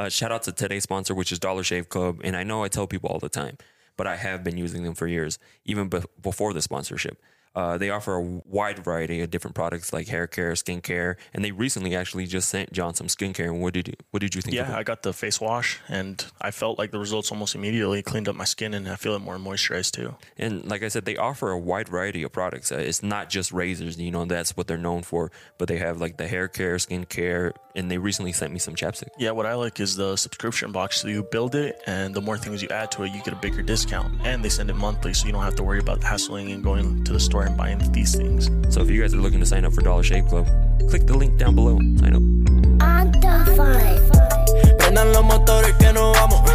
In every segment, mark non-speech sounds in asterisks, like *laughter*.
Uh, shout out to today's sponsor, which is Dollar Shave Club. And I know I tell people all the time, but I have been using them for years, even be- before the sponsorship. Uh, they offer a wide variety of different products like hair care, skin care, and they recently actually just sent John some skincare. And what did you what did you think? Yeah? I got the face wash and I felt like the results almost immediately. Cleaned up my skin and I feel it more moisturized too. And like I said, they offer a wide variety of products. Uh, it's not just razors, you know, that's what they're known for, but they have like the hair care, skin care, and they recently sent me some chapstick. Yeah, what I like is the subscription box. So you build it, and the more things you add to it, you get a bigger discount. And they send it monthly, so you don't have to worry about hassling and going to the store and buying these things. So if you guys are looking to sign up for Dollar Shave Club, click the link down below. Sign up. On the five. Prendan los motores que nos vamos.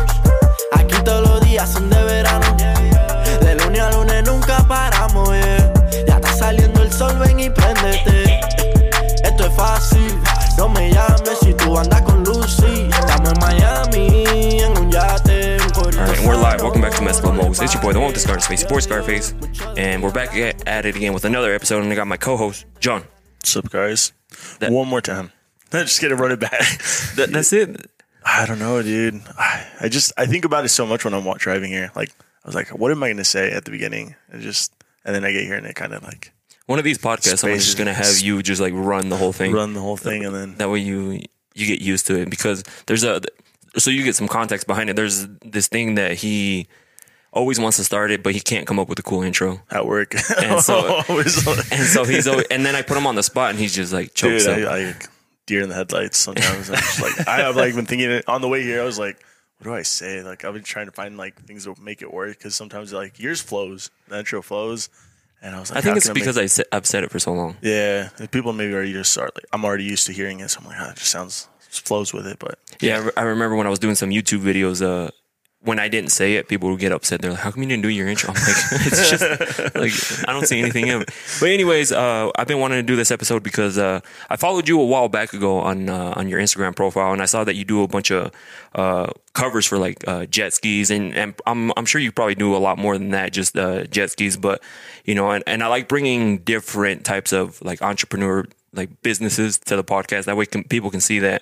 Aquí todos los días son de verano. De lunes a lunes nunca paramos, yeah. Ya está saliendo el sol, ven y préndete. Esto es fácil, no me llames si tú andas con Lucy. Estamos en Miami, en un yate, un All right, and we're live. Welcome back to Mezcla Moguls. It's your boy, the one with the Scarface, Face, Boy Scarface, and we're back at at it again with another episode. And I got my co-host John. What's up, guys? That- One more time. *laughs* Just get to run it back. *laughs* That, that's it. I don't know, dude. I, I just I think about it so much when I'm wa- driving here. Like I was like, what am I going to say at the beginning? And just and then I get here and it kind of like One of these podcasts, someone's just gonna have you just like run the whole thing. run the whole thing, and then That way you you get used to it because there's a so you get some context behind it. There's this thing that he always wants to start it, but he can't come up with a cool intro. at work. And so- *laughs* And so he's always, and then I put him on the spot, and he's just like dude, chokes up. I, I deer in the headlights sometimes. I'm just like I have like been thinking on the way here. I was like, what do I say? Like I've been trying to find like things that make it work because sometimes like yours flows, the intro flows, and I was like, I think it's because I I've said it for so long. yeah, people maybe already just start like I'm already used to hearing it, so I'm like, oh, it just sounds flows with it, but Yeah, I re- I remember when I was doing some YouTube videos. Uh, when I didn't say it, people would get upset. They're like, "How come you didn't do your intro?" I'm like, *laughs* "It's just *laughs* like I don't see anything in it." But anyways, uh, I've been wanting to do this episode because uh, I followed you a while back ago on uh, on your Instagram profile, and I saw that you do a bunch of uh, covers for like uh, jet skis, and, and I'm I'm sure you probably do a lot more than that, just uh, jet skis. But you know, and, and I like bringing different types of like entrepreneur like businesses to the podcast. That way, can, people can see that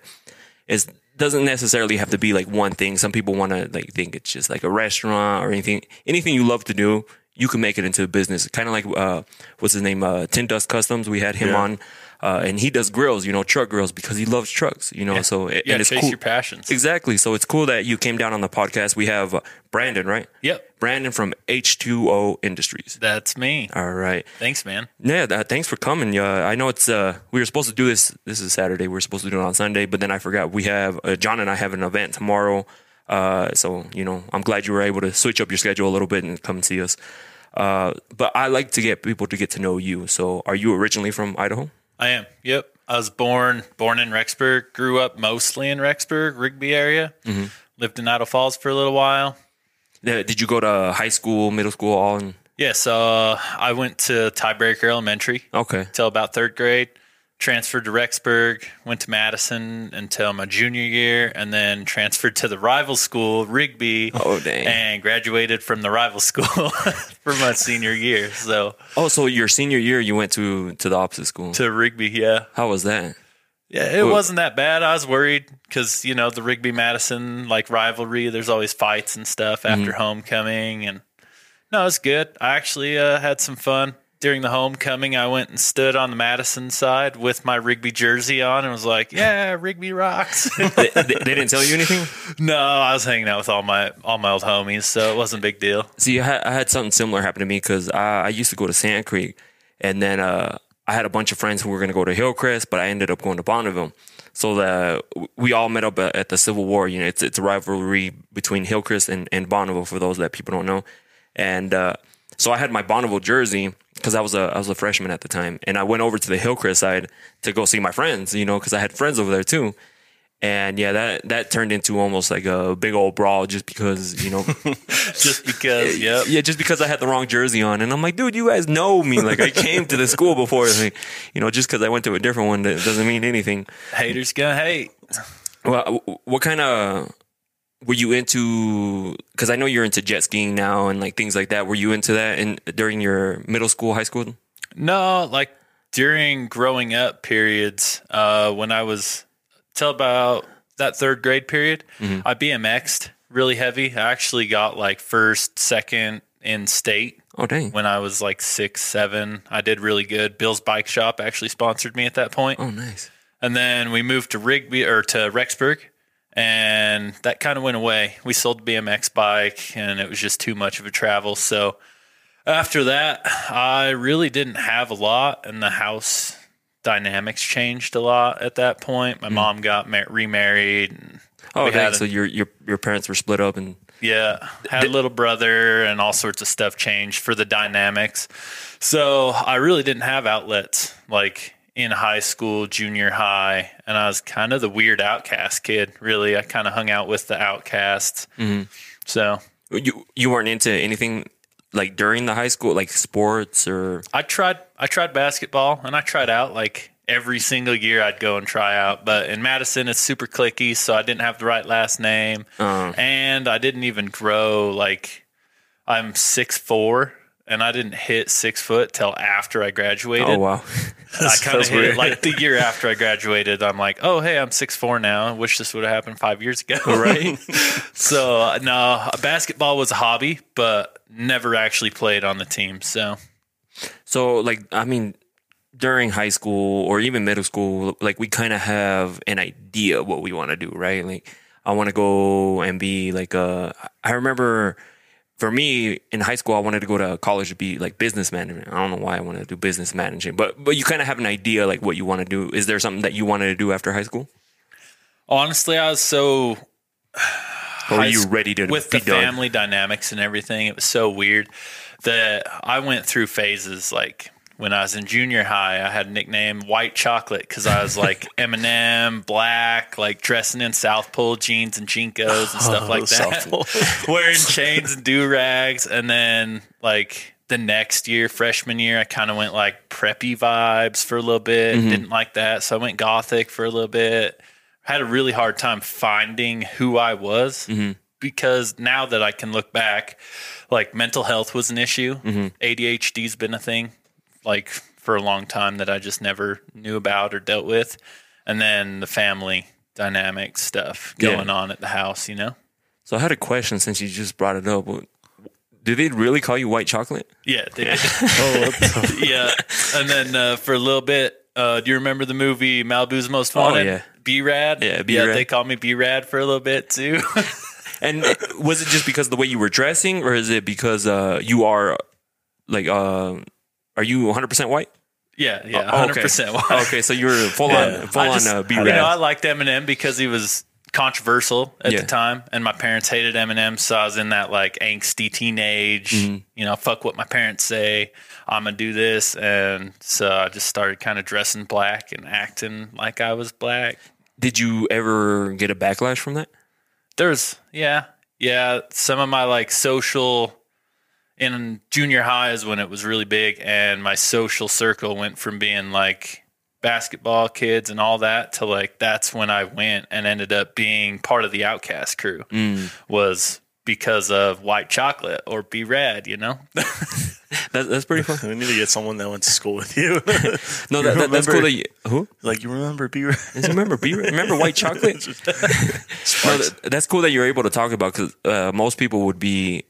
it doesn't necessarily have to be like one thing. Some people want to like think it's just like a restaurant or anything. Anything you love to do, you can make it into a business. Kind of like uh, what's his name, uh, Tin Dust Customs. We had him Yeah. on, uh, and he does grills, you know, truck grills because he loves trucks, you know. So it, Yeah, and it's chase cool. your passions. Exactly. So it's cool that you came down on the podcast. We have uh, Brandon, right? Yep, Brandon from H2O Industries. that's me. All right. Thanks, man. Yeah, that, thanks for coming. Uh, I know it's uh, we were supposed to do this. This is Saturday. We were supposed to do it on Sunday, but then I forgot. We have uh, John and I have an event tomorrow. Uh, so you know, I'm glad you were able to switch up your schedule a little bit and come see us. Uh, but I like to get people to get to know you. So, are you originally from Idaho? I am. Yep. I was born born in Rexburg. Grew up mostly in Rexburg, Rigby area. Mm-hmm. Lived in Idaho Falls for a little while. Did you go to high school, middle school, all in? Yeah, so uh, I went to Tiebreaker Elementary Okay. Till about third grade. Transferred to Rexburg. Went to Madison until my junior year, and then transferred to the rival school, Rigby. Oh, dang. And graduated from the rival school *laughs* for my senior year. So Oh, so your senior year, you went to to the opposite school. to Rigby, yeah. How was that? Yeah, it Well- wasn't that bad. I was worried because you know the Rigby Madison like rivalry. There's always fights and stuff after homecoming, and no, it's good. I actually uh, had some fun during the homecoming. I went and stood on the Madison side with my Rigby jersey on and was like, "Yeah, Rigby rocks." *laughs* they, they, they didn't tell you anything. no, I was hanging out with all my all my old homies, so it wasn't a big deal. See, I had, I had something similar happen to me because I, I used to go to Sand Creek, and then uh, I had a bunch of friends who were going to go to Hillcrest, but I ended up going to Bonneville. So that we all met up at, at the Civil War. You know, it's it's a rivalry between Hillcrest and, and Bonneville for those that people don't know. And uh, so I had my Bonneville jersey because I was a I was a freshman at the time, and I went over to the Hillcrest side to go see my friends. You know, because I had friends over there too. And yeah, that that turned into almost like a big old brawl just because you know *laughs* Just because, *laughs* yep. yeah, just because I had the wrong jersey on, and I'm like, dude, you guys know me. Like, I came to the school before. Like, you know, just because I went to a different one that doesn't mean anything. Haters gonna hate. Well, what kind of were you into? Because I know you're into jet skiing now and like things like that. Were you into that in during your middle school, high school? No, like during growing up periods, uh, when I was till about that third grade period, Mm-hmm. I BMX'd really heavy. I actually got like first, second in state Oh dang. when I was like six, seven. I did really good. Bill's Bike Shop actually sponsored me at that point. Oh nice. And then we moved to Rigby or to Rexburg, and that kind of went away. We sold the BMX bike, and it was just too much of a travel. So after that, I really didn't have a lot, and the house dynamics changed a lot at that point. My mm. mom got mar- remarried, and Oh dang. a- So your your your parents were split up and yeah, had a little brother and all sorts of stuff changed for the dynamics. So I really didn't have outlets like in high school, junior high, and I was kind of the weird outcast kid. Really, I kind of hung out with the outcasts. So you you weren't into anything like during the high school like sports or I tried I tried basketball and I tried out like every single year I'd go and try out. But in Madison it's super clicky, so I didn't have the right last name. Uh. And I didn't even grow like I'm six four and I didn't hit six foot till after I graduated. oh wow. *laughs* *laughs* I kind of hit weird. it like the year *laughs* after I graduated. I'm like, oh hey, I'm six four now. I wish this would have happened five years ago, right? so no, basketball was a hobby, but never actually played on the team. So So like I mean during high school or even middle school like we kind of have an idea what we want to do, right? Like I want to go and be like uh I remember for me in high school I wanted to go to college to be like business management. I don't know why I wanted to do business management, but but you kind of have an idea like what you want to do. Is there something that you wanted to do after high school? honestly, I was so *sighs* Or were you ready to with the done? family dynamics and everything. It was so weird that I went through phases. Like when I was in junior high, I had a nickname White Chocolate because I was like *laughs* Eminem, black, like dressing in South Pole jeans and JNCOs and stuff *laughs* like South that, *laughs* wearing chains and do rags. And then like the next year, freshman year, I kind of went like preppy vibes for a little bit. Mm-hmm. Didn't like that, so I went gothic for a little bit. Had a really hard time finding who I was mm-hmm. because now that I can look back, like mental health was an issue. Mm-hmm. ADHD's been a thing like for a long time that I just never knew about or dealt with. And then the family dynamic stuff Yeah. going on at the house, you know? So I had a question since you just brought it up. Do they really call you white chocolate? Yeah, they did. *laughs* *laughs* yeah. And then uh, for a little bit, uh, do you remember the movie Malibu's Most Wanted? Oh, yeah. B Rad. Yeah, Yeah, B-Rad. they called me B Rad for a little bit too. *laughs* And was it just because of the way you were dressing, or is it because uh, you are like, uh, are you 100 percent white? yeah, yeah, Oh, hundred okay. percent. Why? Okay, so you were full *laughs* Yeah. on, full I on uh, B You know, I liked Eminem because he was controversial at Yeah. the time, and my parents hated Eminem, so I was in that like angsty teenage. Mm-hmm. You know, fuck what my parents say. I'm gonna do this, and so I just started kind of dressing black and acting like I was black. Did you ever get a backlash from that? There's yeah, yeah. Some of my like social in junior high is when it was really big, and my social circle went from being like basketball kids and all that to like that's when I went and ended up being part of the Outcast crew. Was because of white chocolate or be rad, you know? *laughs* That, that's pretty fun. *laughs* We need to get someone that went to school with you. *laughs* No, that, that, that's cool. remember- That you, who? like you remember B. Does you remember B? Remember white chocolate? no, that, that's cool that you're able to talk about because uh, most people would be.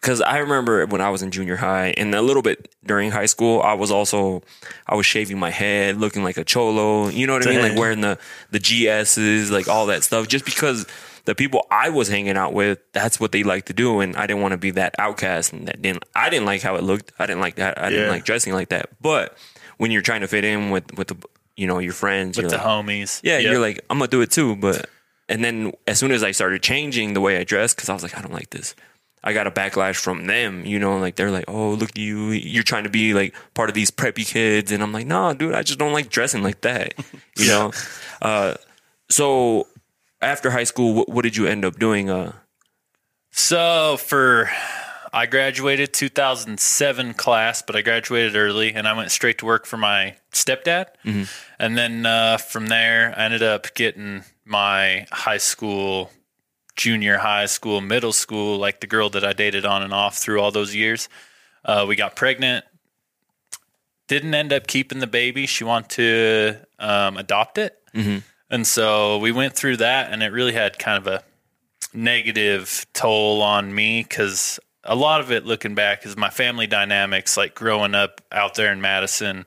Because I remember when I was in junior high and a little bit during high school, I was also I was shaving my head, looking like a cholo. You know what I mean? Like wearing the the GSs, like all that stuff. Just because the people I was hanging out with, that's what they like to do, and I didn't want to be that outcast. And that didn't I didn't like how it looked. I didn't like that. I didn't Yeah. like dressing like that. But when you're trying to fit in with with the you know your friends, With the like, homies. yeah, Yep. you're like, I'm gonna do it too. But and then as soon as I started changing the way I dressed, because I was like, I don't like this. I got a backlash from them, you know, like they're like, oh, look at you, you're trying to be like part of these preppy kids, and I'm like, no, dude, I just don't like dressing like that, *laughs* you know. Uh, so after high school, what, what did you end up doing? Uh, So for I graduated 2007 class, but I graduated early and I went straight to work for my stepdad. And then uh, from there, I ended up getting my high school, junior high school, middle school, like the girl that I dated on and off through all those years. Uh, we got pregnant. Didn't end up keeping the baby. She wanted to um, adopt it. And so we went through that, and it really had kind of a negative toll on me because a lot of it, looking back, is my family dynamics, like growing up out there in Madison,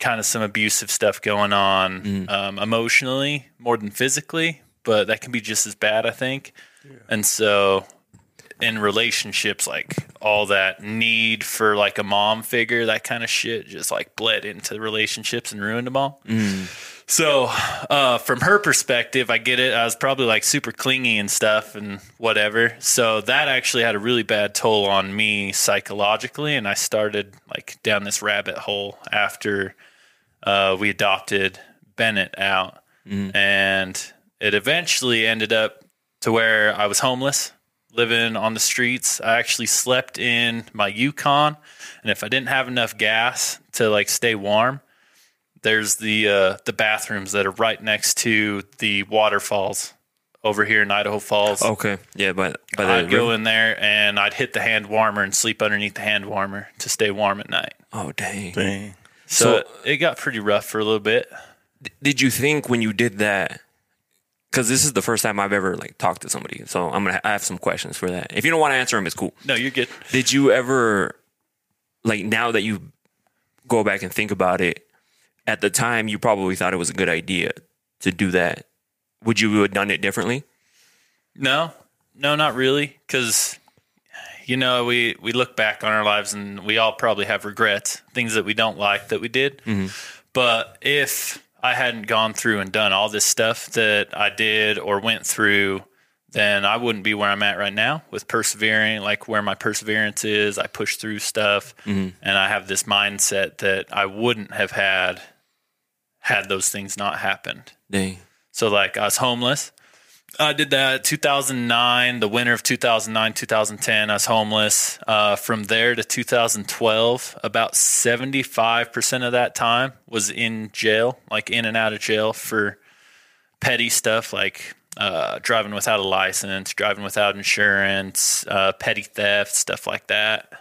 kind of some abusive stuff going on um, emotionally more than physically, but that can be just as bad, I think. And so in relationships, like all that need for like a mom figure, that kind of shit just like bled into relationships and ruined them all. So, uh, from her perspective, I get it. I was probably like super clingy and stuff and whatever. So that actually had a really bad toll on me psychologically, and I started like down this rabbit hole after uh, we adopted Bennett out, and it eventually ended up to where I was homeless, living on the streets. I actually slept in my Yukon, and if I didn't have enough gas to like stay warm, there's the uh, the bathrooms that are right next to the waterfalls over here in Idaho Falls. Okay. Yeah, but by the I'd go in there and I'd hit the hand warmer and sleep underneath the hand warmer to stay warm at night. Oh dang. Dang. So, So- it got pretty rough for a little bit. Did you think when you did that? Because this is the first time I've ever like talked to somebody, so I'm gonna I have some questions for that. If you don't want to answer them, it's cool. No, you're good. Did you ever, like, now that you go back and think about it, at the time you probably thought it was a good idea to do that. Would you have done it differently? No, no, not really. Because, you know, we, we look back on our lives and we all probably have regrets, things that we don't like that we did. Mm-hmm. But if I hadn't gone through and done all this stuff that I did or went through, then I wouldn't be where I'm at right now with persevering, like where my perseverance is. I push through stuff mm-hmm. and I have this mindset that I wouldn't have had had those things not happened. Dang. So like I was homeless. I did that 2009, the winter of 2009, 2010. I was homeless. Uh, from there to 2012, about 75% of that time was in jail, like in and out of jail for petty stuff like uh, driving without a license, driving without insurance, uh, petty theft, stuff like that.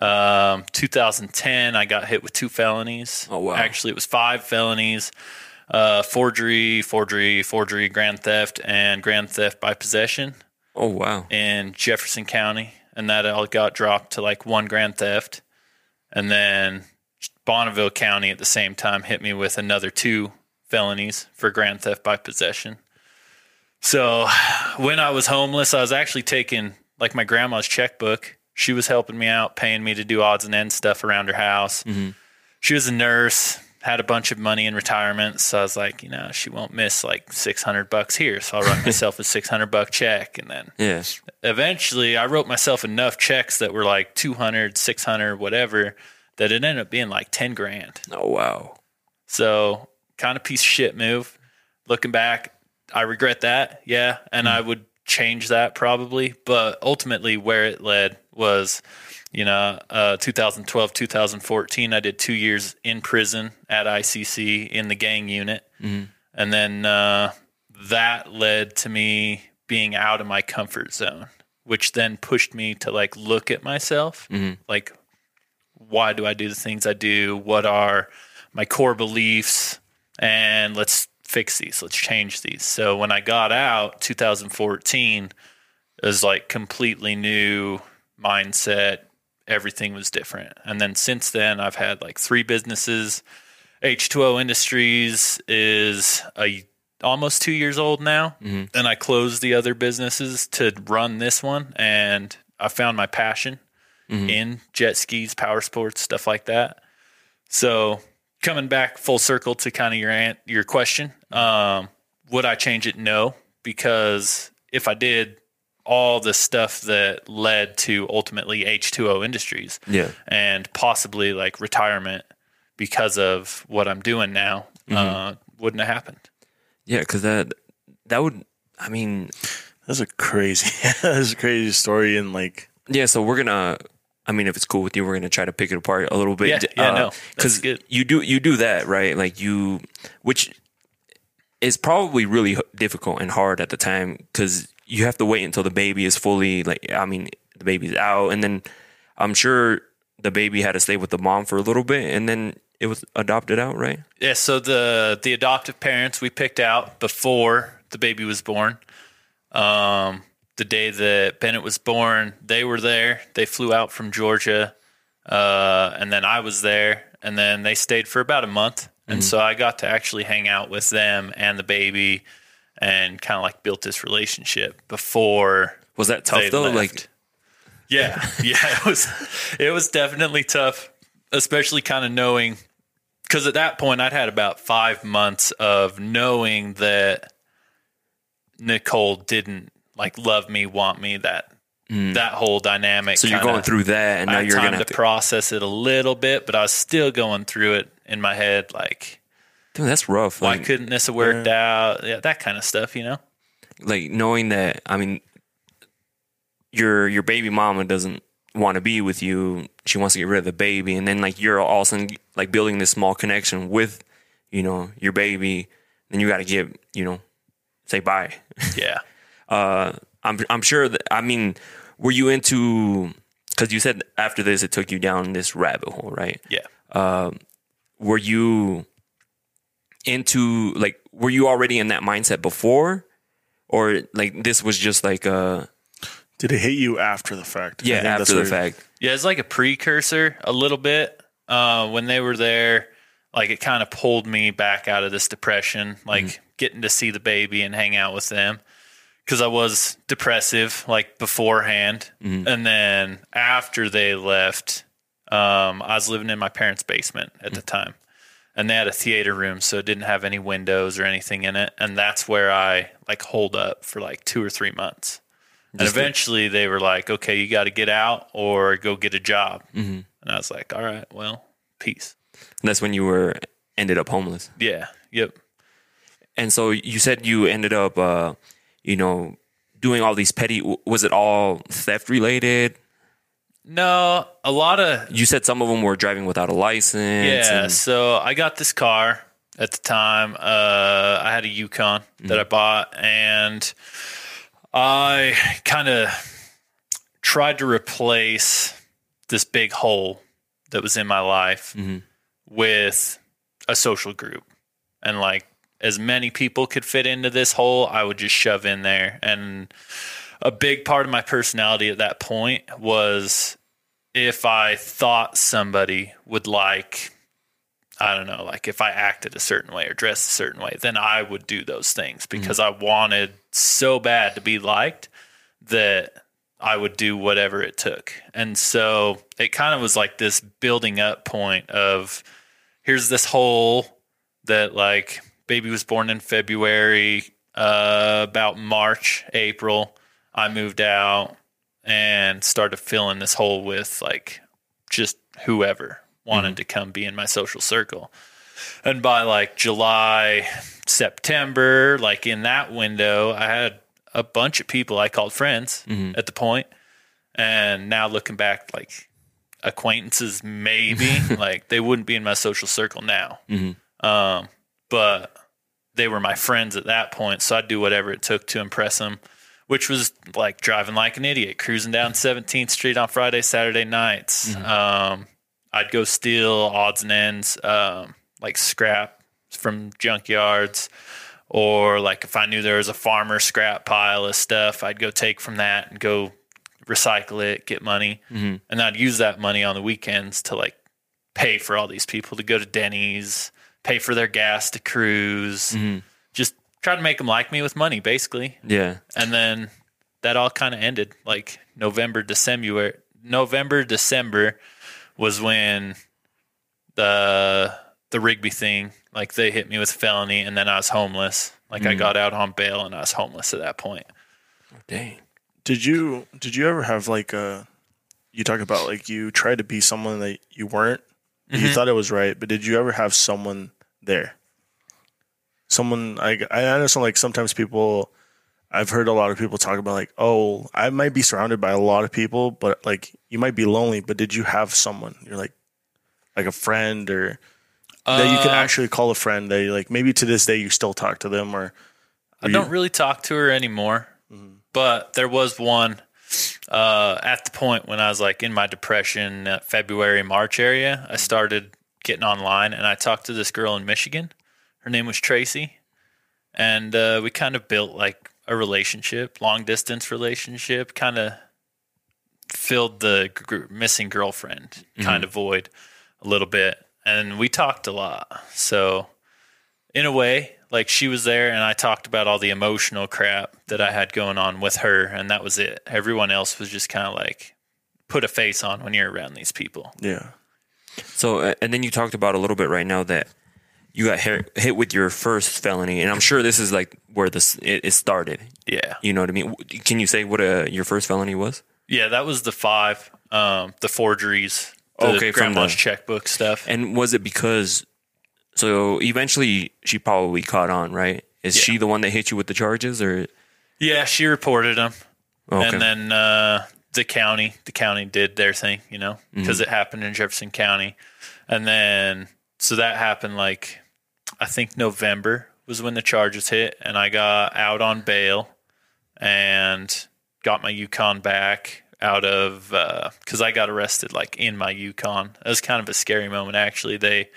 Um, 2010, I got hit with two felonies. Oh, wow. Actually, it was five felonies uh, forgery, forgery, forgery, grand theft, and grand theft by possession Oh wow. in Jefferson County. And that all got dropped to like one grand theft. And then Bonneville County at the same time hit me with another two felonies for grand theft by possession. So when I was homeless, I was actually taking like my grandma's checkbook. She was helping me out, paying me to do odds and ends stuff around her house. She was a nurse, had a bunch of money in retirement. So I was like, you know, she won't miss like 600 bucks here. So I'll write myself a *laughs* 600 buck check. And then Yeah. eventually I wrote myself enough checks that were like 200, 600, whatever, that it ended up being like 10 grand. Oh wow. So kind of piece of shit move. Looking back, I regret that. Yeah. And hmm. I would change that probably. But ultimately, where it led was, you know, uh, 2012, 2014, I did two years in prison at ICC in the gang unit. And then uh, that led to me being out of my comfort zone, which then pushed me to like look at myself. Like, why do I do the things I do? What are my core beliefs? And let's fix these. Let's change these. So when I got out, 2014, it was like completely new mindset. Everything was different. And then since then, I've had like three businesses. H2O Industries is a almost two years old now, and I closed the other businesses to run this one. And I found my passion in jet skis, power sports, stuff like that. So coming back full circle to kind of your ant, your question, um, would I change it? No, because if I did, all the stuff that led to ultimately H2O Industries Yeah. and possibly like retirement because of what I'm doing now uh, wouldn't have happened. Yeah, because that that would. I mean, That's a crazy, *laughs* that's a crazy story. And like, yeah. So we're gonna. I mean, if it's cool with you, we're gonna try to pick it apart a little bit. Yeah, yeah, no, because good. you do you do that right, like you, which is probably really difficult and hard at the time because you have to wait until the baby is fully like. I mean, the baby's out, and then I'm sure the baby had to stay with the mom for a little bit, and then it was adopted out, right? Yeah, so the the adoptive parents we picked out before the baby was born. Um, the day that Bennett was born, they were there. They flew out from Georgia, uh, and then I was there, and then they stayed for about a month, and so I got to actually hang out with them and the baby, and kind of like built this relationship before Was that tough though? left. Like, yeah, *laughs* yeah, it was it was definitely tough, especially kind of knowing because at that point I'd had about five months of knowing that Nicole didn't like love me, want me, that that whole dynamic. Mm. so you're going through that, and I now had you're to, to. process it a little bit, but I was still going through it in my head, like Dude, that's rough. why Like, couldn't this have worked out? Yeah, that kind of stuff, you know. like knowing that. I mean, your your baby mama doesn't want to be with you. She wants to get rid of the baby, and then like you're all of a sudden like building this small connection with, you know, your baby. Then you got to give, you know, say bye. *laughs* Yeah. uh, I'm I'm sure that I mean, were you into? Because you said after this it took you down this rabbit hole, right? Yeah. Um were you into like were you already in that mindset before, or like this was just like uh Did it hit you after the fact? Yeah after the fact? Yeah, it's like a precursor a little bit. Uh, when they were there, like it kind of pulled me back out of this depression, like getting to see the baby and hang out with them. Because I was depressive like beforehand. And then after they left, um, I was living in my parents' basement at the time. And they had a theater room, so it didn't have any windows or anything in it. And that's where I like hold up for like two or three months. And Just to- eventually they were like, okay, you got to get out or go get a job. And I was like, all right, well, peace. And that's when you were ended up homeless. Yeah. Yep. And so you said you ended up, uh, you know, doing all these petty. Was it all theft related? No, a lot of You said some of them were driving without a license. Yeah, and- so I got this car at the time. Uh, I had a Yukon that I bought, and I kind of tried to replace this big hole that was in my life with a social group. And like as many people could fit into this hole, I would just shove in there. And a big part of my personality at that point was if I thought somebody would like, I don't know, like if I acted a certain way or dressed a certain way, then I would do those things because I wanted so bad to be liked that I would do whatever it took. And so it kind of was like this building up point of here's this hole that like baby was born in February, uh, about March, April. I moved out and started filling this hole with like just whoever wanted mm-hmm. to come be in my social circle. And by like July, September, like in that window, I had a bunch of people I called friends mm-hmm. at the point. And now looking back, like acquaintances, maybe *laughs* like they wouldn't be in my social circle now. Mm-hmm. Um, but they were my friends at that point. So I'd do whatever it took to impress them, which was like driving like an idiot, cruising down 17th Street on Friday, Saturday nights. Um, I'd go steal odds and ends, um, like scrap from junkyards, or like if I knew there was a farmer scrap pile of stuff, I'd go take from that and go recycle it, get money, and I'd use that money on the weekends to like pay for all these people to go to Denny's, pay for their gas to cruise, just try to make them like me with money, basically yeah. and then that all kind of ended like November, December. November, December was when the the Rigby thing, like they hit me with a felony, and then I was homeless. Like I hmm. got out on bail, and I was homeless at that point. Oh, dang. Did you did you ever have like a you talk about like you tried to be someone that you weren't? You mm-hmm. thought it was right, but did you ever have someone there? Someone I I understand like sometimes people I've heard a lot of people talk about like, oh, I might be surrounded by a lot of people, but like you might be lonely, but did you have someone? You're like like a friend or that you could actually call a friend that you like maybe to this day you still talk to them or I don't really talk to her anymore, but there was one uh, at the point when I was like in my depression, uh, February, March area. I started getting online, and I talked to this girl in Michigan. Her name was Tracy, and uh, we kind of built like a relationship, long distance relationship, kind of filled the gr- missing girlfriend kind of void a little bit, and we talked a lot. So, in a way, like she was there, and I talked about all the emotional crap that I had going on with her, and that was it. Everyone else was just kind of like put a face on when you're around these people. Yeah. So, and then you talked about a little bit right now that you got hit, hit with your first felony, and I'm sure this is like where this it, it started. Yeah. You know what I mean? Can you say what uh, your first felony was? Yeah, that was the five, um, the forgeries, the Okay, from grandma's the- checkbook stuff. And was it because? So eventually, she probably caught on, right? Is Yeah. she the one that hit you with the charges, or yeah, she reported them, okay? and then uh, the county, the county did their thing, you know, Mm-hmm. because it happened in Jefferson County, and then so that happened like I think November was when the charges hit, and I got out on bail and got my Yukon back out of uh, because I got arrested like in my Yukon. It was kind of a scary moment actually. They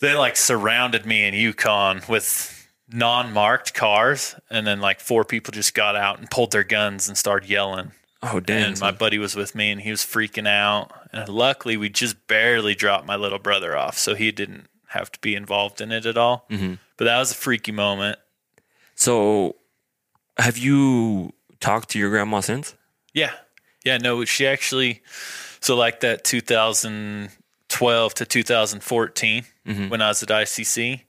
they like surrounded me in Yukon with non-marked cars, and then like four people just got out and pulled their guns and started yelling. oh damn! And my buddy was with me, and he was freaking out. And luckily, we just barely dropped my little brother off, so he didn't have to be involved in it at all. Mm-hmm. But that was a freaky moment. so, have you talked to your grandma since? Yeah. Yeah, no, she actually so like that 2012 to 2014 when I was at ICC,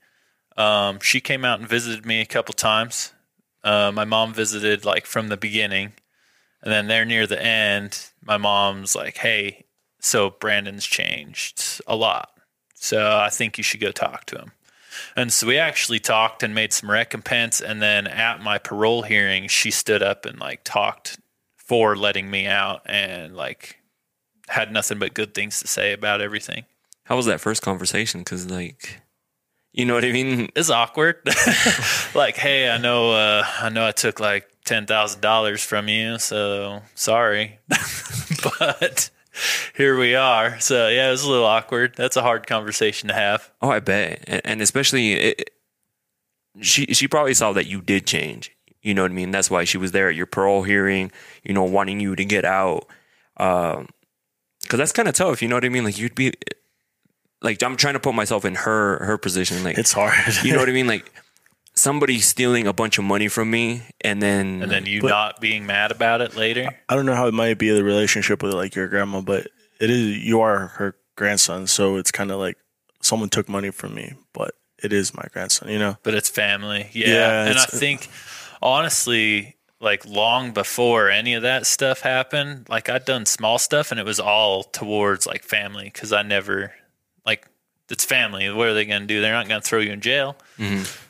um, she came out and visited me a couple times. Uh, my mom visited like from the beginning, and then there near the end, my mom's like, "Hey, so Brandon's changed a lot, so I think you should go talk to him." And so we actually talked and made some recompense. And then at my parole hearing, she stood up and like talked for letting me out and like had nothing but good things to say about everything. How was that first conversation? Because like, you know what I mean? *laughs* It's awkward. *laughs* like, hey, I know, uh, I know, I took like ten thousand dollars from you, so sorry, *laughs* but here we are. So yeah, it was a little awkward. That's a hard conversation to have. Oh, I bet, and, especially it, she she probably saw that you did change. You know what I mean? That's why she was there at your parole hearing. You know, wanting you to get out. Um, because that's kind of tough. You know what I mean? Like you'd be like I'm trying to put myself in her her position. Like It's hard. you know what I mean? Like somebody stealing a bunch of money from me, and then And then you But- not being mad about it later. I don't know how it might be the relationship with like your grandma, but it is you are her grandson, so it's kind of like someone took money from me, but it is my grandson, you know. but it's family. Yeah. Yeah, and I think honestly, like long before any of that stuff happened, like I'd done small stuff and it was all towards like family because I never like it's family. What are they going to do? They're not going to throw you in jail.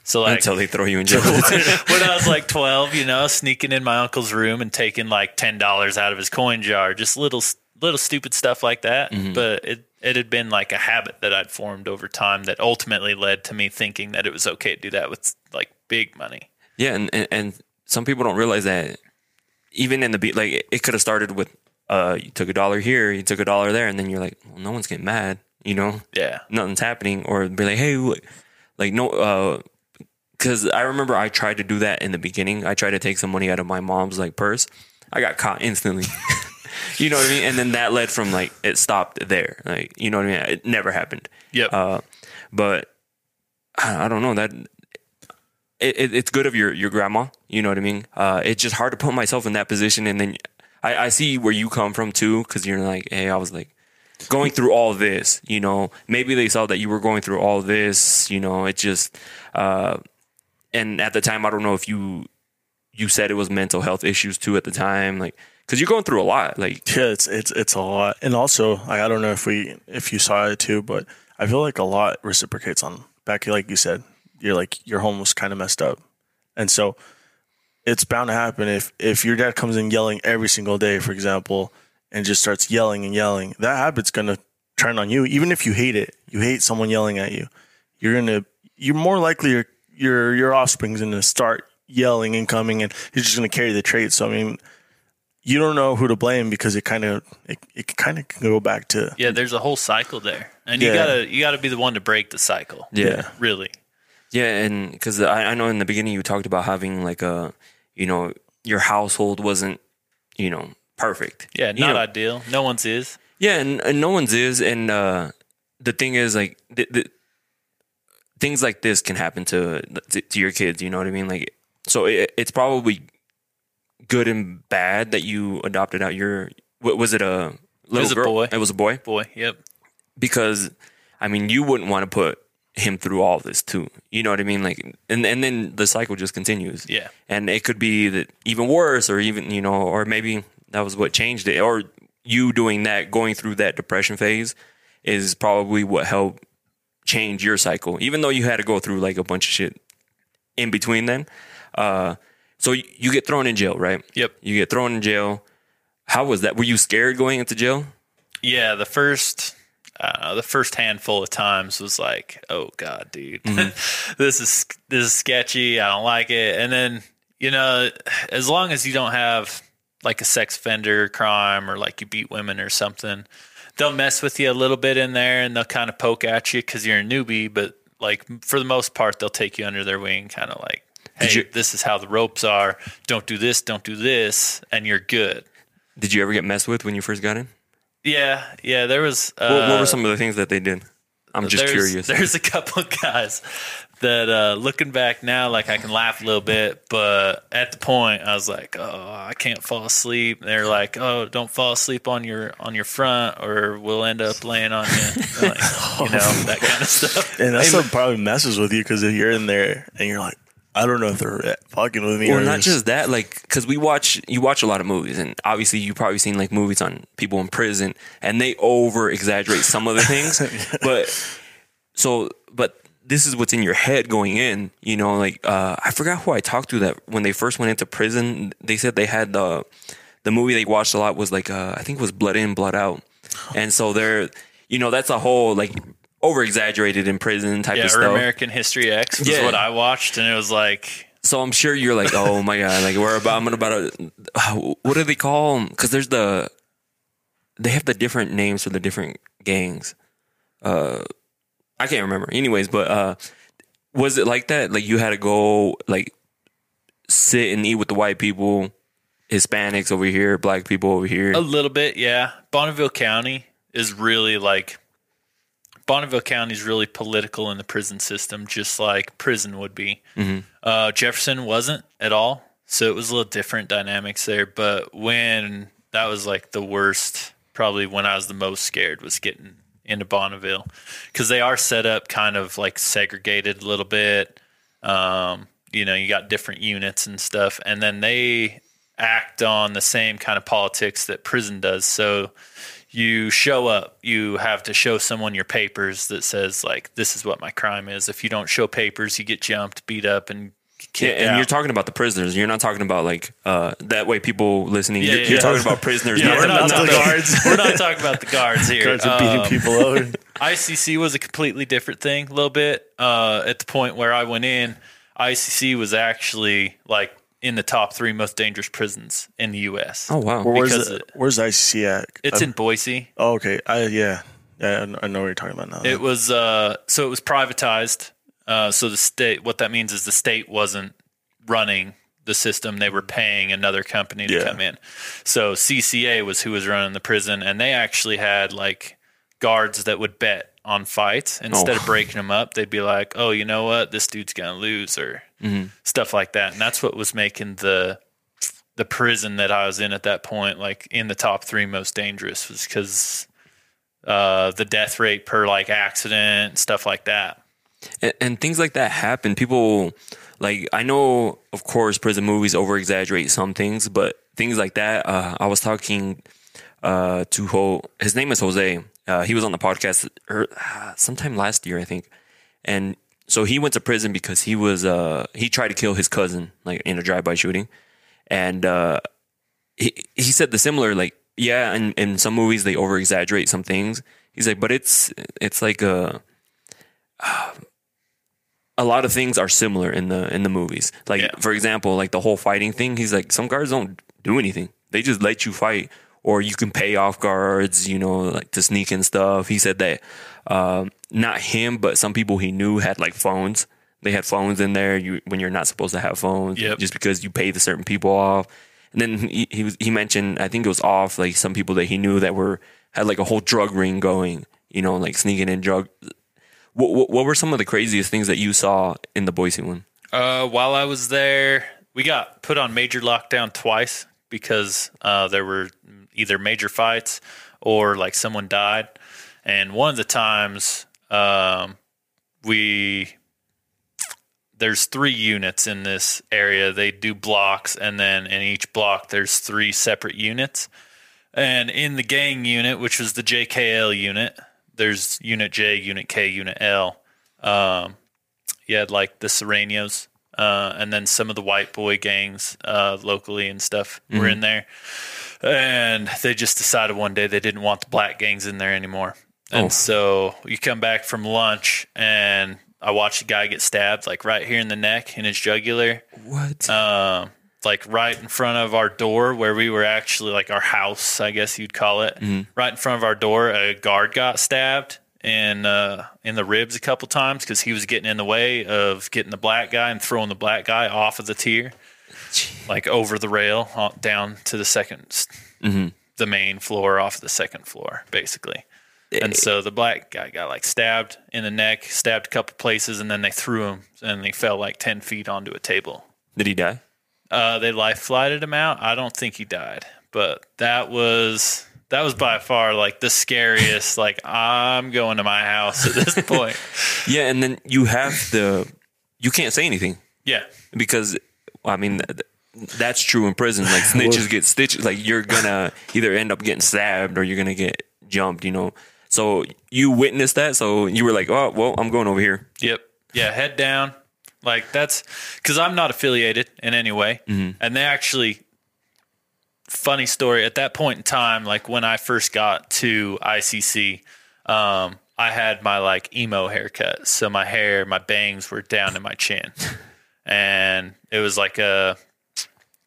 So like until they throw you in jail. *laughs* when I was like 12, you know, sneaking in my uncle's room and taking like $10 out of his coin jar, just little little stupid stuff like that. But it it had been like a habit that I'd formed over time that ultimately led to me thinking that it was okay to do that with like big money. Yeah, and, and and some people don't realize that even in the beat, like it, it could have started with uh, you took a dollar here, you took a dollar there, and then you're like, well, no one's getting mad, you know, Yeah. nothing's happening, or be like, hey, like no, uh, because I remember I tried to do that in the beginning. I tried to take some money out of my mom's like purse. I got caught instantly. *laughs* you know what I mean? And then that led from like it stopped there. Like you know what I mean? It never happened. Yep. Uh, but I I don't know that it, it, it's good of your your grandma. You know what I mean? Uh, it's just hard to put myself in that position, and then I, I see where you come from too, because you're like, hey, I was like going through all this. You know, maybe they saw that you were going through all this. You know, it just uh, and at the time, I don't know if you you said it was mental health issues too at the time, like because you're going through a lot. Like Yeah, it's it's it's a lot, and also like, I don't know if we if you saw it too, but I feel like a lot reciprocates on back. Like you said, you're like your home was kind of messed up, and so it's bound to happen if if your dad comes in yelling every single day, for example, and just starts yelling and yelling. That habit's gonna turn on you, even if you hate it. You hate someone yelling at you. You're gonna you're more likely your your your offspring's gonna start yelling and coming, and he's just gonna carry the trait. So I mean you don't know who to blame because it kind of it, it kind of can go back to Yeah, there's a whole cycle there, and you Yeah. gotta you gotta be the one to break the cycle. Yeah. really. Yeah, and because I, I know in the beginning you talked about having like a, you know, your household wasn't, you know, perfect. Yeah, You not know- ideal. No one's is. Yeah, and, and no one's is, and uh, the thing is, like, the, the, things like this can happen to, to to your kids. You know what I mean? Like, so it, it's probably good and bad that you adopted out your. What was it? A little was a girl? boy. It was a boy Boy, yep. because, I mean, you wouldn't want to put him through all this too. You know what I mean? Like, and and then the cycle just continues. Yeah. and it could be that even worse, or even you know, or maybe that was what changed it, or you doing that, going through that depression phase, is probably what helped change your cycle. Even though you had to go through like a bunch of shit in between then. Uh, so you, you get thrown in jail, right? Yep. You get thrown in jail. How was that? Were you scared going into jail? Yeah, the first I the first handful of times was like, oh god, dude, *laughs* this is this is sketchy. I don't like it. And then you know, as long as you don't have like a sex offender crime or like you beat women or something, they'll mess with you a little bit in there and they'll kind of poke at you because you're a newbie. But like for the most part, they'll take you under their wing, kind of like, hey, you- this is how the ropes are. Don't do this. Don't do this, and you're good. Did you ever get messed with when you first got in? Yeah, yeah. There was. Uh, What, what were some of the things that they did? I'm just there's, curious. There's a couple of guys that, uh, looking back now, like I can laugh a little bit, but at the point, I was like, "Oh, I can't fall asleep." They're like, "Oh, don't fall asleep on your on your front, or we'll end up laying on you." *laughs* Like, you know that kind of stuff. and that's what probably messes with you because if you're in there and you're like, I don't know if they're fucking with me Well, or not just that, like, because we watch, you watch a lot of movies, and obviously you've probably seen like movies on people in prison, and they over exaggerate some of the things. *laughs* But so, but this is what's in your head going in, you know, like, uh, I forgot who I talked to that when they first went into prison, they said they had the, the movie they watched a lot was like, uh, I think it was Blood In, Blood Out. And so they're, you know, that's a whole like over exaggerated in prison type Yeah, of or stuff. American History X was Yeah. what I watched, and it was like, So I'm sure you're like, oh my god, like we're about, I'm about to, *sighs* what do they call them? Because there's the, they have the different names for the different gangs. Uh, I can't remember. Anyways, but uh, was it like that? Like you had to go like sit and eat with the white people, Hispanics over here, black people over here. A little bit, yeah. Bonneville County is really like Bonneville County is really political in the prison system, just like prison would be. Uh, Jefferson wasn't at all, so it was a little different dynamics there. But when that was like the worst, probably when I was the most scared was getting into Bonneville because they are set up kind of like segregated a little bit. Um, you know, you got different units and stuff, and then they act on the same kind of politics that prison does. So you show up, you have to show someone your papers that says like this is what my crime is. If you don't show papers, you get jumped, beat up, and yeah, and out. you're talking about the prisoners. You're not talking about like uh, that way. People listening, Yeah, you're, yeah, you're yeah. talking about prisoners. Yeah, not we're the- not, not talking the- guards. we're not talking about the guards here. guards are beating Um, people over. ICC was a completely different thing, a little bit. Uh, at the point where I went in, ICC was actually like in the top three most dangerous prisons in the U.S. Oh wow. Well, where's the, it- where's ICC at? It's Uh, in Boise. Oh, okay. I yeah. Yeah, I know- I know what you're talking about now. It was uh, so it was privatized. Uh, so the state, what that means is the state wasn't running the system; they were paying another company to Yeah. come in. So CCA was who was running the prison, and they actually had like guards that would bet on fights instead Oh. of breaking them up. They'd be like, "Oh, you know what? This dude's gonna lose," or stuff like that. And that's what was making the the prison that I was in at that point, like in the top three most dangerous, was because uh, the death rate per like accident, stuff like that. And, and things like that happen. People like I know, of course, prison movies over exaggerate some things, but things like that. Uh, I was talking uh, to Ho. His name is Jose. Uh, he was on the podcast er, *sighs* sometime last year, I think, and so he went to prison because he was uh, he tried to kill his cousin like in a drive-by shooting, and uh, he he said the similar like yeah, in, in some movies they over exaggerate some things. He's like, but it's it's like a a lot of things are similar in the in the movies. Like Yeah. for example, like the whole fighting thing. He's like, some guards don't do anything. they just let you fight, or you can pay off guards, you know, like to sneak and stuff. He said that um, not him, but some people he knew had like phones. They had phones in there you, when you're not supposed to have phones, Yep. just because you pay the certain people off. And then he he, was, he mentioned, I think it was off like some people that he knew that were had like a whole drug ring going, you know, like sneaking in drug. What, what, were some of the craziest things that you saw in the Boise one? Uh, while I was there, we got put on major lockdown twice because uh, there were either major fights or like someone died. And one of the times, um, we there's three units in this area. They do blocks, and then in each block, there's three separate units. And in the gang unit, which was the JKL unit, there's Unit J, Unit K, Unit L. Um, you had like the Sureños, uh, and then some of the white boy gangs uh, locally and stuff were in there. And they just decided one day they didn't want the black gangs in there anymore. And Oh. so you come back from lunch, and I watched a guy get stabbed, like right here in the neck, in his jugular What? um, like right in front of our door where we were actually like our house, I guess you'd call it. Right in front of our door, a guard got stabbed in uh, in the ribs a couple times because he was getting in the way of getting the black guy and throwing the black guy off of the tier, like over the rail uh, down to the 2nd the main floor off the second floor, basically. And so the black guy got like stabbed in the neck, stabbed a couple places, and then they threw him and he fell like 10 feet onto a table. Did he die? Uh, they life flighted him out. I don't think he died, but that was that was by far like the scariest. like I'm going to my house at this *laughs* point. Yeah, and then you have the you can't say anything Yeah, because I mean th- th- that's true in prison. Like *laughs* snitches get stitches. Like you're gonna either end up getting stabbed or you're gonna get jumped. You know. So you witnessed that. So you were like, oh well, I'm going over here. yep, yeah. Head down. Like that's because I'm not affiliated in any way, and they actually. Funny story. At that point in time, like when I first got to ICC, um, I had my like emo haircut. So my hair, my bangs were down to my chin. *laughs* And it was like a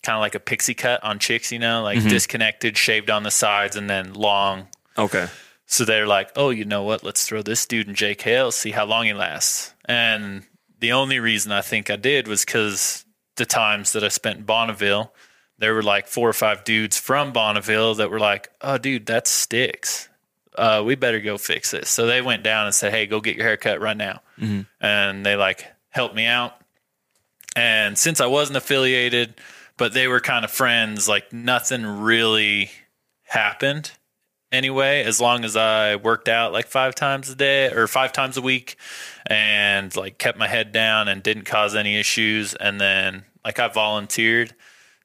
kind of like a pixie cut on chicks, you know, like disconnected, shaved on the sides, and then long. Okay. So they're like, oh, you know what? Let's throw this dude in JKL, see how long he lasts. And the only reason I think I did was because the times that I spent in Bonneville, there were like four or five dudes from Bonneville that were like, oh, dude, that sticks. Uh, we better go fix this. So they went down and said, hey, go get your hair cut right now. And they like helped me out. And since I wasn't affiliated, but they were kind of friends, like nothing really happened anyway, as long as I worked out like five times a day or five times a week and like kept my head down and didn't cause any issues. And then like I volunteered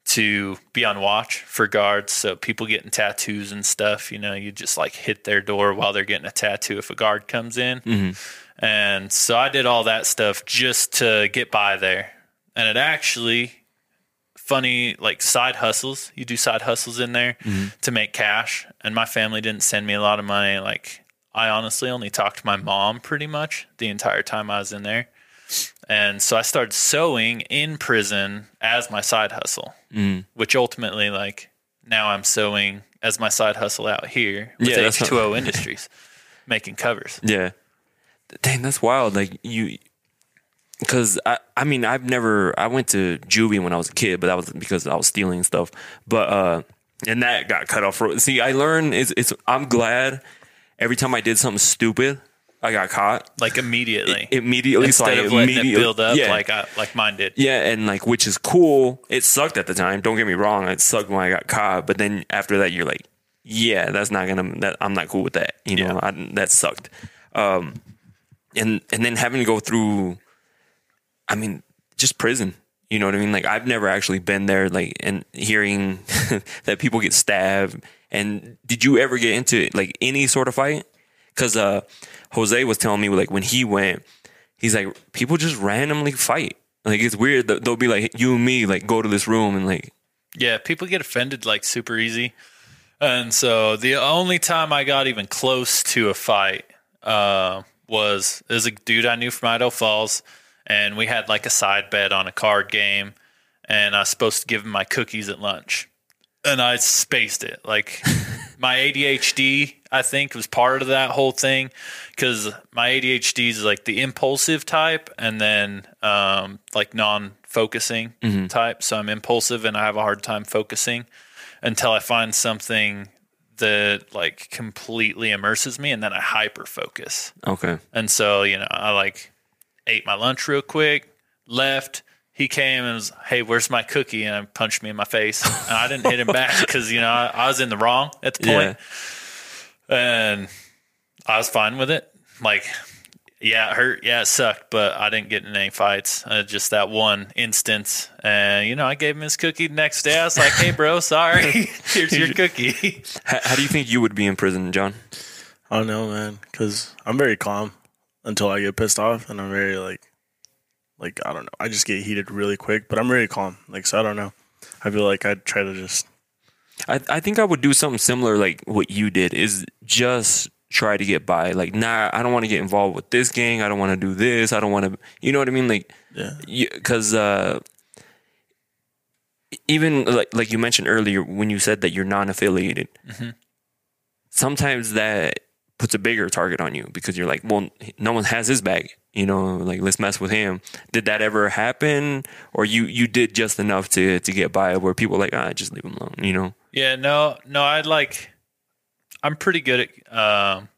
to be on watch for guards. So people getting tattoos and stuff, you know, you just like hit their door while they're getting a tattoo if a guard comes in. Mm-hmm. And so I did all that stuff just to get by there. And it actually funny like side hustles. You do side hustles in there mm-hmm. to make cash. And my family didn't send me a lot of money. Like I honestly only talked to my mom pretty much the entire time I was in there. And so I started sewing in prison as my side hustle, mm. which ultimately like now I'm sewing as my side hustle out here with Yeah, H2O Industries, *laughs* making covers. Yeah. Dang, that's wild. Like you, because I, I mean, I've never. I went to juvie when I was a kid, but that was because I was stealing stuff. But uh, and that got cut off. For, see, I learned. It's, it's. I'm glad. Every time I did something stupid, I got caught Like immediately. immediately. so Instead I of letting it immediately- build up yeah. like I, like mine did. Yeah, and like which is cool. It sucked at the time. Don't get me wrong. It sucked when I got caught. But then after that, you're like, yeah, that's not gonna. That I'm not cool with that. You know, I, that sucked. Um, and and then having to go through, I mean, just prison. You know what I mean? Like I've never actually been there. Like and hearing *laughs* that people get stabbed. And did you ever get into like any sort of fight? Because uh, Jose was telling me like when he went, he's like people just randomly fight. Like it's weird. They'll be like you and me like go to this room and like Yeah, people get offended like super easy. And so the only time I got even close to a fight uh, was there's a dude I knew from Idaho Falls, and we had like a side bet on a card game, and I was supposed to give him my cookies at lunch. and I spaced it. Like *laughs* my ADHD, I think, was part of that whole thing because my ADHD is like the impulsive type, and then um, like non-focusing type. So I'm impulsive, and I have a hard time focusing until I find something that like completely immerses me, and then I hyper focus. Okay. And so, you know, I like ate my lunch real quick, left. He came and was, hey, where's my cookie? And punched me in my face. And I didn't hit him back *laughs* because, you know, I, I was in the wrong at the Yeah. And I was fine with it. Like, yeah, it hurt. Yeah, it sucked, but I didn't get in any fights. Uh, just that one instance. And, you know, I gave him his cookie the next day. I was like, hey, bro, sorry. *laughs* *laughs* Here's your cookie. How, how do you think you would be in prison, John? I don't know, man, because I'm very calm until I get pissed off, and I'm very like, like I don't know. I just get heated really quick, but I'm very calm. Like so, I don't know. I feel like I'd try to just I, I think I would do something similar like what you did is just try to get by. Like, nah, I don't want to get involved with this gang. I don't want to do this. I don't want to, you know what I mean? Like, yeah, because uh, even like like you mentioned earlier when you said that you're non-affiliated, sometimes that puts a bigger target on you because you're like, well, no one has his bag. You know, like let's mess with him. Did that ever happen, or you you did just enough to to get by, where people like, ah, just leave him alone. You know? Yeah, no, no, I'd like, I'm pretty good at um,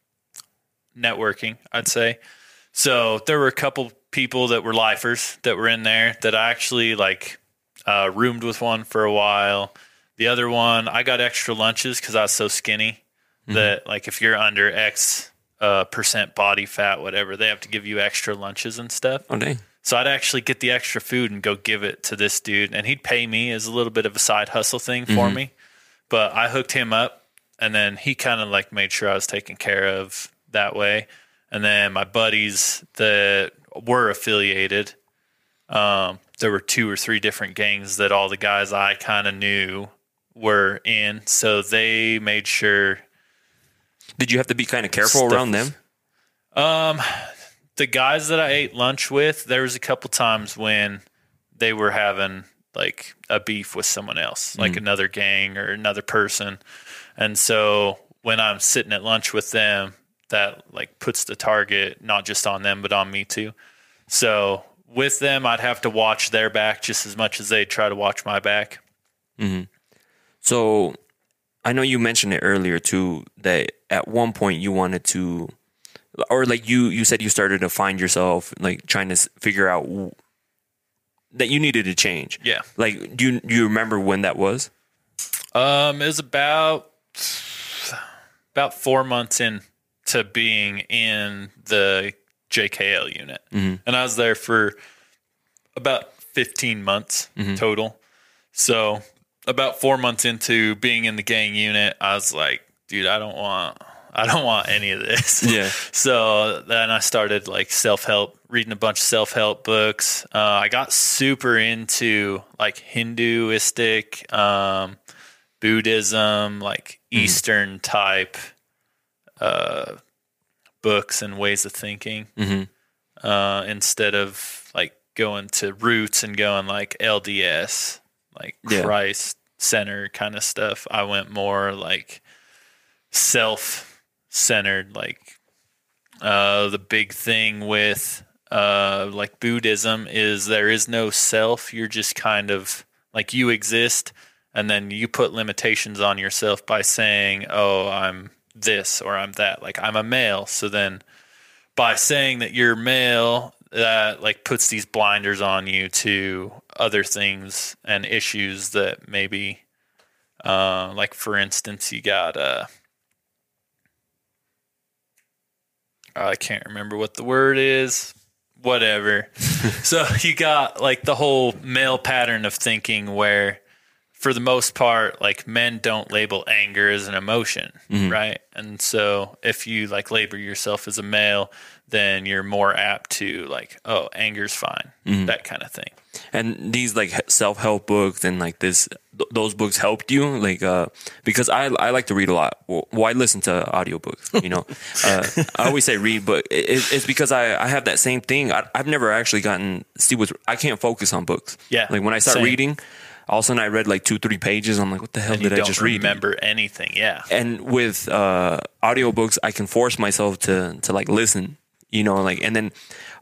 networking, I'd say. So there were a couple people that were lifers that were in there that I actually like uh, roomed with one for a while. The other one, I got extra lunches because I was so skinny that like if you're under X uh, percent body fat, whatever, they have to give you extra lunches and stuff. Oh dang. So I'd actually get the extra food and go give it to this dude, and he'd pay me as a little bit of a side hustle thing for me. But I hooked him up, and then he kind of like made sure I was taken care of that way. And then my buddies that were affiliated, um, there were two or three different gangs that all the guys I kind of knew were in. So they made sure Did you have to be kind of careful Stuff around them? Um, the guys that I ate lunch with, there was a couple times when they were having like a beef with someone else, like another gang or another person. And so when I'm sitting at lunch with them, that like puts the target not just on them but on me too. So with them, I'd have to watch their back just as much as they try to watch my back. So I know you mentioned it earlier too that at one point you wanted to or like you you said you started to find yourself like trying to figure out w- that you needed to change. Yeah. Like do you do you remember when that was? Um, it was about about four months in to being in the JKL unit, and I was there for about fifteen months total. So about four months into being in the gang unit, I was like, dude, I don't want. I don't want any of this. *laughs* Yeah. So then I started like self help, reading a bunch of self help books. Uh, I got super into like Hinduistic, um, Buddhism, like Eastern type uh, books and ways of thinking uh, instead of like going to roots and going like LDS, like Yeah. Christ center kind of stuff. I went more like self centered, like uh, the big thing with uh, like Buddhism is there is no self. You're just kind of like you exist, and then you put limitations on yourself by saying, "Oh, I'm this or I'm that." Like I'm a male, so then by saying that you're male, that like puts these blinders on you to other things and issues that maybe, uh, like for instance, you got uh, I can't remember what the word is. Whatever. *laughs* so you got like the whole male pattern of thinking where for the most part, like men don't label anger as an emotion, right? And so if you like label yourself as a male, then you're more apt to like, oh, anger's fine, that kind of thing. And these like self help books and like this, th- those books helped you, like uh, because I I like to read a lot. Well, well, I listen to audiobooks. You know, *laughs* uh, I always say read, but it, it's because I I have that same thing. I, I've never actually gotten see what I can't focus on books. Yeah, like when I start same. reading. All of a sudden I read like two, three pages. I'm like, what the hell And did I just read? remember anything. Yeah. and with uh audiobooks i can force myself to to like listen you know like and then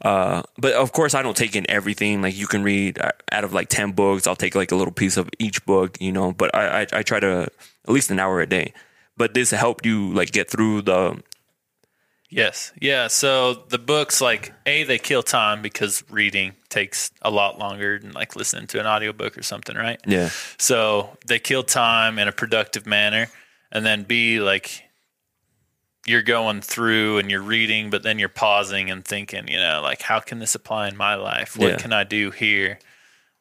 uh but of course i don't take in everything like you can read uh, out of like 10 books i'll take like a little piece of each book you know but i i, I try to at least an hour a day but this helped you like get through the Yes. Yeah. So the books, like, A, they kill time because reading takes a lot longer than like listening to an audiobook or something, right? yeah So they kill time in a productive manner. And then B, like, you're going through and you're reading, but then you're pausing and thinking, you know, like, how can this apply in my life? What Yeah. can I do here?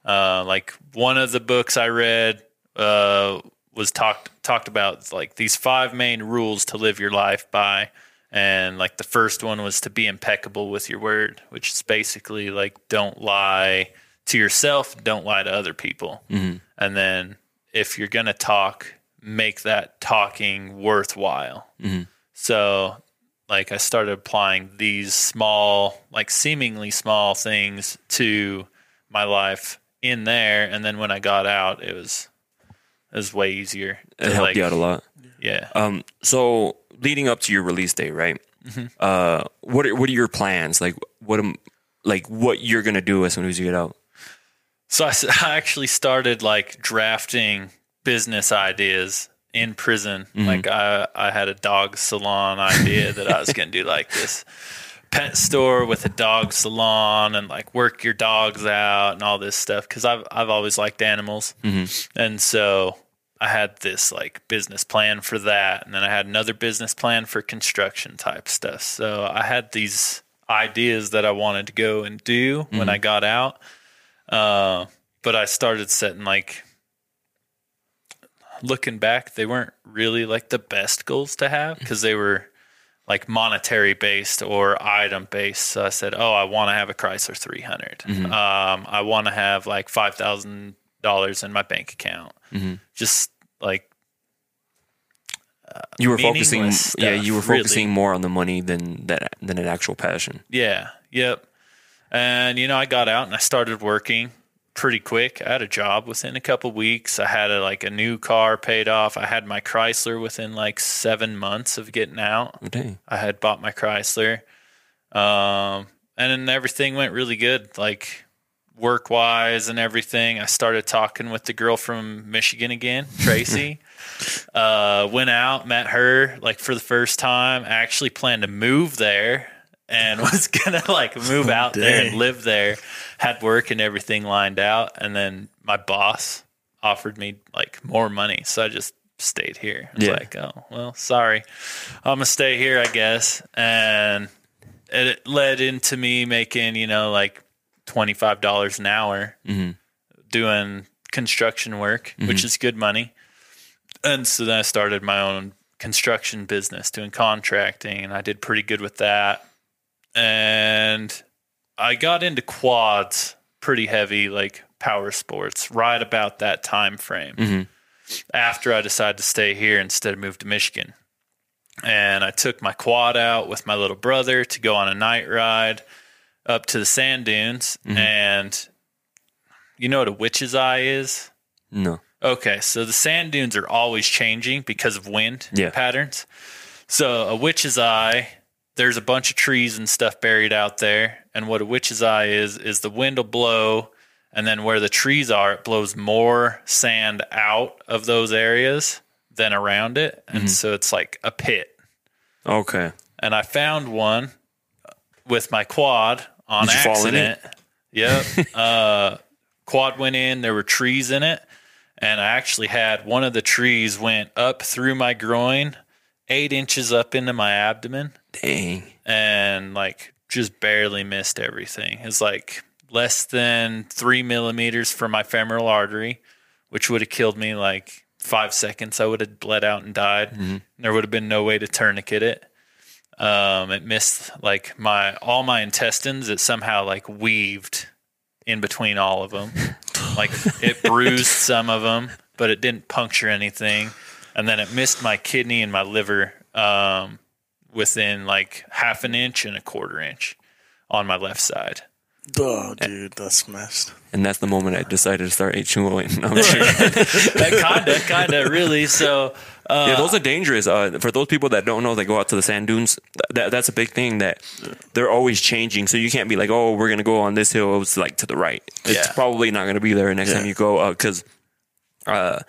Uh, like, one of the books I read uh, was talked talked about like these five main rules to live your life by. And like the first one was to be impeccable with your word, which is basically like don't lie to yourself, don't lie to other people. And then if you're going to talk, make that talking worthwhile. So, like, I started applying these small, like, seemingly small things to my life in there. And then when I got out, it was, it was way easier. it helped like, you out a lot Yeah. um so leading up to your release date right? Mm-hmm. Uh what are, what are your plans? Like what am like what you're gonna do as soon as you get out? So I *laughs* actually started like drafting business ideas in prison. Mm-hmm. Like I, I had a dog salon idea that I was going to do like this pet store with a dog salon and like work your dogs out and all this stuff because I've I've always liked animals, mm-hmm. and so I had this like business plan for that, and then I had another business plan for construction type stuff. So I had these ideas that I wanted to go and do when I got out. Uh, but I started setting like looking back, they weren't really like the best goals to have because they were like monetary based or item based. So I said, "Oh, I want to have a Chrysler 300. Um, I want to have like five thousand dollars in my bank account. Just like you were focusing meaningless yeah you were really. focusing more on the money than that than an actual passion Yeah. Yep. And you know, I got out and I started working pretty quick. I had a job within a couple weeks. I had a, like a new car paid off. I had my Chrysler within like seven months of getting out. oh, dang I had bought my Chrysler, um, and then everything went really good, like work wise and everything. I started talking with the girl from Michigan again, *laughs* Tracy. uh, went out, met her like for the first time. I actually planned to move there and *laughs* was gonna like move out there and live there. Had work and everything lined out, and then my boss offered me like more money, so I just stayed here. I was Yeah. like, oh well, sorry, I'm gonna stay here, I guess. And it led into me making you know like twenty five dollars an hour mm-hmm. doing construction work, which mm-hmm. is good money. And so then I started my own construction business doing contracting, and I did pretty good with that. And I got into quads pretty heavy, like power sports, right about that time frame. Mm-hmm. After I decided to stay here instead of move to Michigan. And I took my quad out with my little brother to go on a night ride up to the sand dunes. And you know what a witch's eye is? no Okay, so the sand dunes are always changing because of wind Yeah. patterns. So a witch's eye, there's a bunch of trees and stuff buried out there, and what a witch's eye is is the wind will blow, and then where the trees are, it blows more sand out of those areas than around it, and Mm-hmm. so it's like a pit. okay And I found one with my quad on Did you fall in accident. Yep. *laughs* uh, quad went in. There were trees in it, and I actually had one of the trees went up through my groin, eight inches up into my abdomen, dang and like just barely missed everything. It's like less than three millimeters from my femoral artery, which would have killed me like five seconds. I would have bled out and died. There would have been no way to tourniquet it. Um, it missed like my all my intestines. It somehow like weaved in between all of them. *laughs* like it bruised some of them, but it didn't puncture anything. And then it missed my kidney and my liver um, within like half an inch and a quarter inch on my left side. Oh, dude, that's messed. and that's the moment I decided to start H2O. No, sure. *laughs* that kinda, kinda, really. So, uh, yeah, those are dangerous. Uh, for those people that don't know, they go out to the sand dunes. That that's a big thing that they're always changing. So you can't be like, oh, we're gonna go on this hill. It's like to the right. It's Yeah. probably not gonna be there next Yeah. time you go because uh,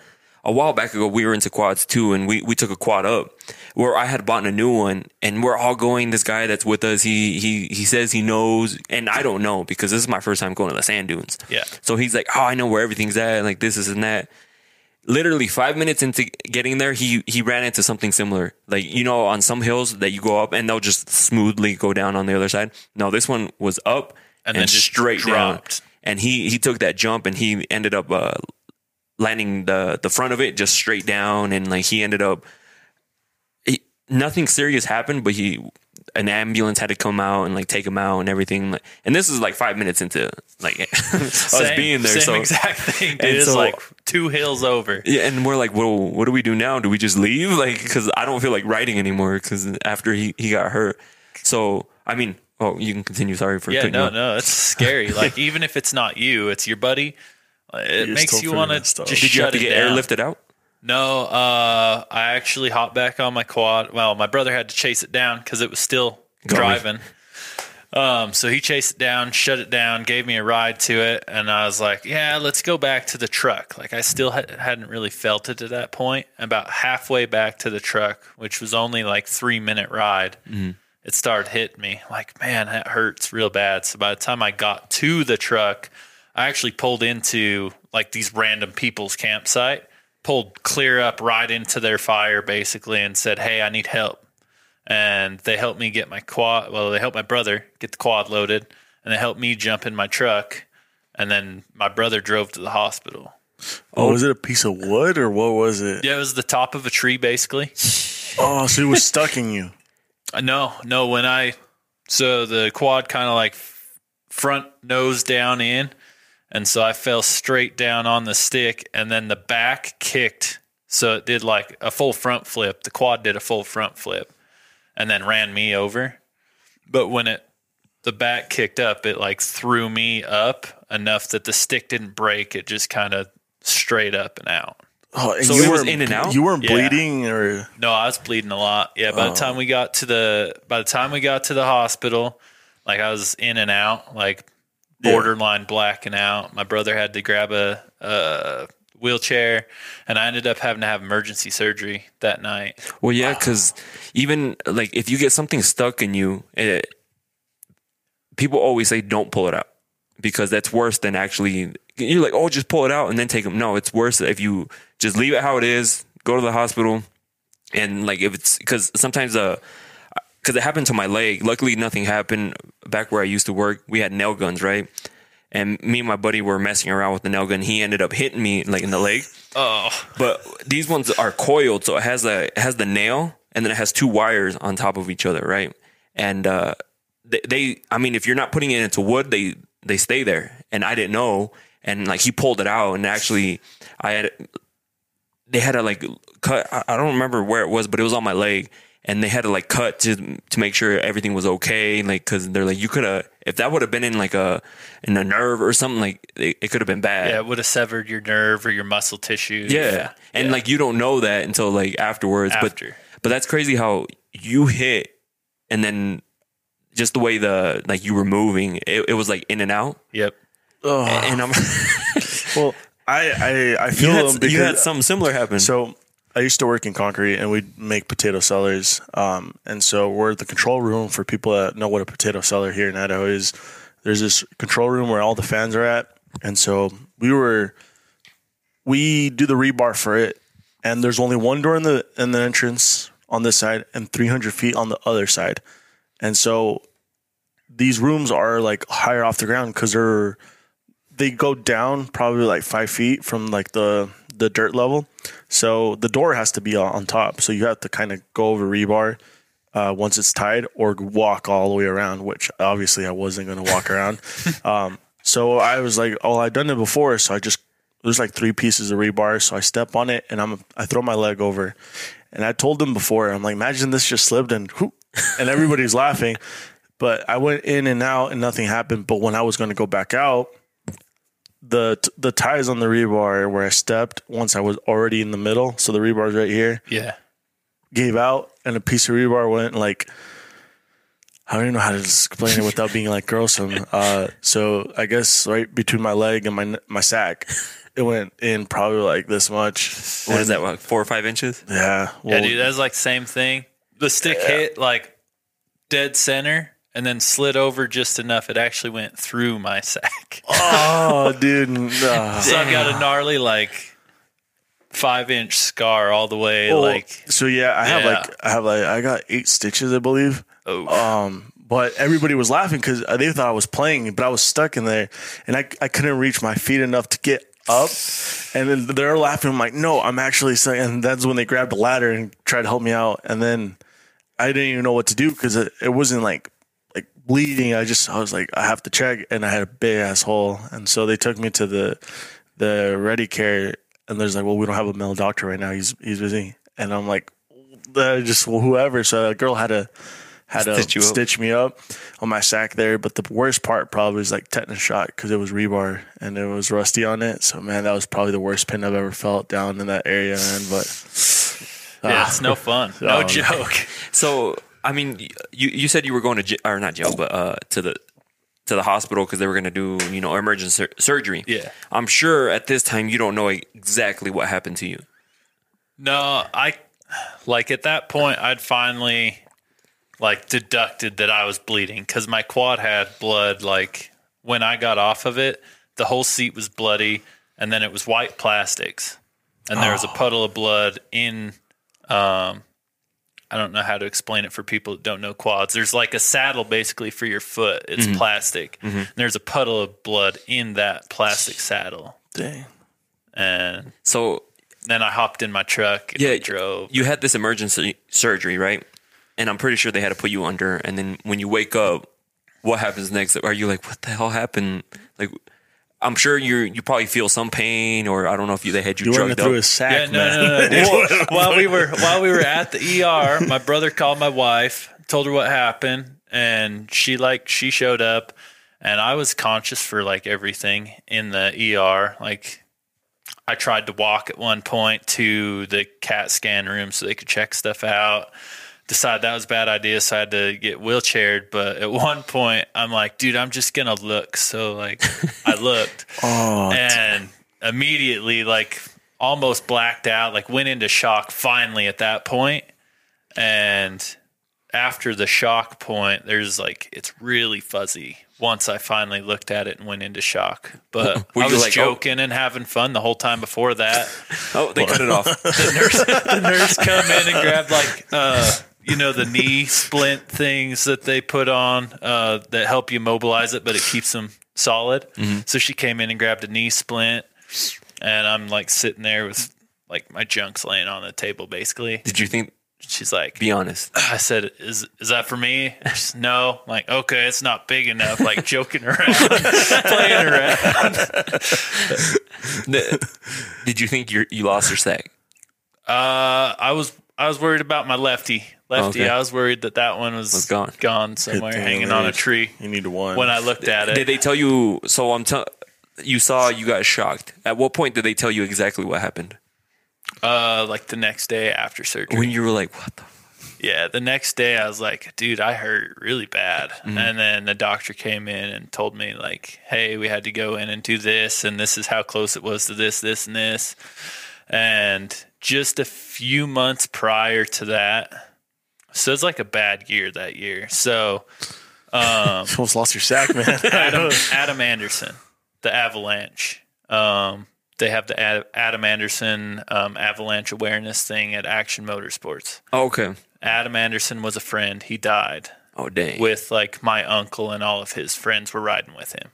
a while back ago we were into quads too, and we we took a quad up where I had bought a new one, and we're all going. This guy that's with us, he he he says he knows, and I don't know because this is my first time going to the sand dunes. Yeah. So he's like, oh, I know where everything's at, like this, this, and that literally five minutes into getting there, he he ran into something similar. Like you know, on some hills that you go up and they'll just smoothly go down on the other side. No, this one was up And and, then just straight dropped. down. And he he took that jump and he ended up uh, landing the the front of it just straight down. And like he ended up, he, nothing serious happened, but he. An ambulance had to come out and like take him out and everything. Like, and this is like five minutes into like *laughs* us same, being there. same so exact thing, dude. and It's so- like two hills over. yeah, and we're like, well, what do we do now? Do we just leave? Like, because I don't feel like riding anymore. Because after he, he got hurt, so I mean, oh, you can continue. Sorry for Yeah, cutting no, you no, it's scary. *laughs* Like even if it's not you, it's your buddy. It You're makes you want to messed up. just Did you have to get down. airlifted out? No, uh, I actually hopped back on my quad. Well, my brother had to chase it down because it was still Going. driving. Um, so he chased it down, shut it down, gave me a ride to it, and I was like, "Yeah, let's go back to the truck." Like I still ha- hadn't really felt it at that point. About halfway back to the truck, which was only like three minute ride, it started hitting me. Like, man, that hurts real bad. So by the time I got to the truck, I actually pulled into like these random people's campsite, pulled clear up right into their fire basically, and said, "Hey, I need help." And they helped me get my quad. Well, they helped my brother get the quad loaded, and they helped me jump in my truck. And then my brother drove to the hospital. Oh, was it a piece of wood or what was it? Yeah, it was the top of a tree basically. *laughs* Oh, so it was stuck in you. Uh, No, no. When I so the quad kind of like front nose down in, and so I fell straight down on the stick, and then the back kicked, so it did like a full front flip. The quad did a full front flip, and then ran me over. But when it the back kicked up, it like threw me up enough that the stick didn't break. It just kind of straight up and out. Oh, and So you weren't- in and out? You weren't Yeah. bleeding or No, I was bleeding a lot. Yeah, by the oh. time we got to the by the time we got to the hospital, like I was in and out, like borderline blacking out. My brother had to grab a, a wheelchair, and I ended up having to have emergency surgery that night. Well, yeah, because even like if you get something stuck in you, it, people always say don't pull it out because that's worse than actually. You're like, oh, just pull it out and then take them. No, it's worse if you just leave it how it is. Go to the hospital, and like if it's because sometimes uh because it happened to my leg. Luckily, nothing happened back where I used to work. We had nail guns, right? And me and my buddy were messing around with the nail gun. He ended up hitting me like in the leg. Oh, But these ones are coiled, so it has a it has the nail, and then it has two wires on top of each other, right? And uh, they, they, I mean, if you're not putting it into wood, they they stay there. And I didn't know, and like he pulled it out, and actually, I had they had to like cut. I I don't remember where it was, but it was on my leg, and they had to like cut to to make sure everything was okay. Like because they're like, you could have if that would have been in like a in a nerve or something, like it, it could have been bad. yeah, it would have severed your nerve or your muscle tissue. Yeah. And like you don't know that until like afterwards. After. But but that's crazy how you hit and then just the way the like you were moving, it, it was like in and out. Yep. And I'm *laughs* well, I I, I you, feel had, because you had something similar happen. So I used to work in concrete, and we'd make potato cellars. Um, and so we're the control room for people that know what a potato cellar here in Idaho is. There's this control room where all the fans are at, and so we were we do the rebar for it, and there's only one door in the in the entrance on this side, and 300 feet on the other side, and so these rooms are like higher off the ground because they're they go down probably like five feet from like the the dirt level. So the door has to be on top. So you have to kind of go over rebar uh, once it's tied, or walk all the way around. Which obviously I wasn't going to walk *laughs* around. Um, so I was like, oh, I've done it before. So I just there's like three pieces of rebar. So I step on it and I'm I throw my leg over. And I told them before, I'm like, imagine this just slipped and whoop, and everybody's laughing. But I went in and out and nothing happened. But when I was going to go back out, the the ties on the rebar where I stepped once I was already in the middle, so the rebar's right here, Yeah. gave out and a piece of rebar went like I don't even know how to explain it without being like gruesome. Uh, so I guess right between my leg and my my sack, it went in probably like this much. What is that? Like four or five inches? Yeah, Yeah, well, dude, that's like same thing. The stick hit like dead center and then slid over just enough. It actually went through my *laughs* sack. Oh, dude. uh, So I've got a gnarly like five inch scar all the way. well, like so yeah, I have Yeah. like I have like I got eight stitches, I believe. oh, Um, but everybody was laughing because they thought I was playing, but I was stuck in there, and I I couldn't reach my feet enough to get up. And then they're laughing. I'm like, no, I'm actually stuck. And that's when they grabbed the ladder and tried to help me out. And then I didn't even know what to do because it, it wasn't like bleeding. I just I was like, I have to check, and I had a big ass hole. And so they took me to the the ready care, and there's like, well, we don't have a male doctor right now. He's he's busy. And I'm like, just well, whoever. So a girl had to had to Stitch stitch me up on my sack there. But the worst part probably was like tetanus shot because it was rebar and it was rusty on it. So man, that was probably the worst pin I've ever felt down in that area, man. But yeah, ah, it's no fun. *laughs* No Oh, joke. So I mean, you you said you were going to j- or not jail, but uh, to the to the hospital because they were going to do you know emergency sur- surgery. Yeah. I'm sure at this time you don't know exactly what happened to you. No, I like at that point I'd finally like deducted that I was bleeding because my quad had blood. Like when I got off of it, the whole seat was bloody, and then it was white plastics, and there was a puddle of blood in. Um, I don't know how to explain it for people that don't know quads. There's like a saddle basically for your foot. It's mm-hmm. plastic. And there's a puddle of blood in that plastic saddle, dang. and So then I hopped in my truck and yeah, I drove. You had this emergency surgery, right? And I'm pretty sure they had to put you under. And then when you wake up, what happens next? Are you like, what the hell happened? Like, I'm sure you you probably feel some pain, or I don't know if you they had you, You went drugged through up. his sack, Yeah, no, man. no, no, dude. *laughs* Well, while we were while we were at the ER, my brother called my wife, told her what happened, and she like she showed up, and I was conscious for like everything in the ER. Like, I tried to walk at one point to the CAT scan room so they could check stuff out. Decided that was a bad idea, so I had to get wheelchaired. But at *laughs* one point, I'm like, dude, I'm just gonna look. So like, I looked Oh, and immediately like almost blacked out like went into shock finally at that point and after the shock point there's like it's really fuzzy once i finally looked at it and went into shock but we *laughs* Were i was like, oh? joking and having fun the whole time before that *laughs* Oh, they cut it off. *laughs* the nurse the nurse come in and grabbed like uh you know the knee splint things that they put on uh, that help you mobilize it, but it keeps them solid. So she came in and grabbed a knee splint, and I'm like sitting there with like my junk's laying on the table, basically. Did you think? She's like, Be honest. I said, "Is is that for me?" No. I'm like, okay, it's not big enough. Like *laughs* joking around, *laughs* playing around. *laughs* Did you think you you lost your sack? Uh, I was I was worried about my lefty. Lefty, Okay. I was worried that that one was, Was gone. gone somewhere, thing hanging on a tree. you need one. When I looked at it, Did they tell you? So I'm tell you saw you got shocked. At what point did they tell you exactly what happened? uh, like the next day after surgery. When you were like, what the? Yeah, the next day I was like, dude, I hurt really bad. Mm-hmm. And then the doctor came in and told me, like, hey, we had to go in and do this, and this is how close it was to this, this, and this. And just a few months prior to that, so it's like a bad year that year. So you *laughs* almost lost your sack, man. *laughs* Adam, Adam Anderson, the Avalanche. Um, they have the Adam Anderson um, Avalanche Awareness thing at Action Motorsports. Oh, okay. Adam Anderson was a friend. He died Oh dang. with like my uncle and all of his friends were riding with him.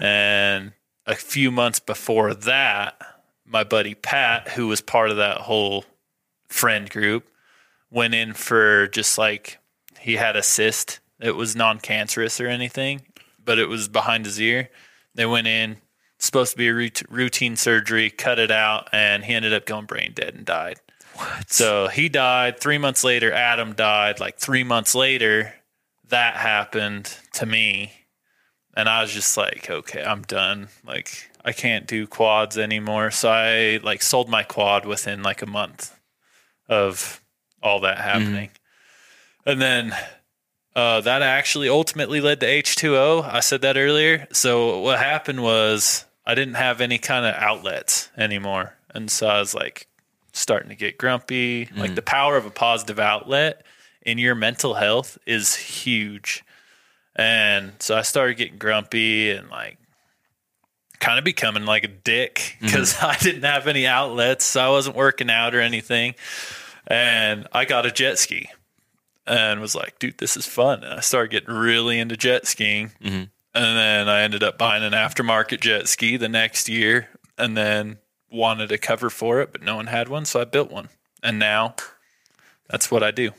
And a few months before that, my buddy Pat, who was part of that whole friend group, went in for just like he had a cyst. It was non cancerous or anything, but it was behind his ear. They went in, supposed to be a routine surgery, cut it out, and he ended up going brain dead and died. So he died. Three months later, Adam died. Like three months later, that happened to me, and I was just like, okay, I'm done. Like I can't do quads anymore. So I like sold my quad within like a month of all that happening, and then uh, that actually ultimately led to H2O. I said that earlier. So what happened was I didn't have any kind of outlets anymore. And so I was like starting to get grumpy. Like the power of a positive outlet in your mental health is huge. And so I started getting grumpy and like kind of becoming like a dick mm-hmm. because *laughs* I didn't have any outlets. So I wasn't working out or anything. And I got a jet ski and was like, dude, this is fun. And I started getting really into jet skiing. Mm-hmm. And then I ended up buying an aftermarket jet ski the next year and then wanted a cover for it, but no one had one. So I built one. And now that's what I do.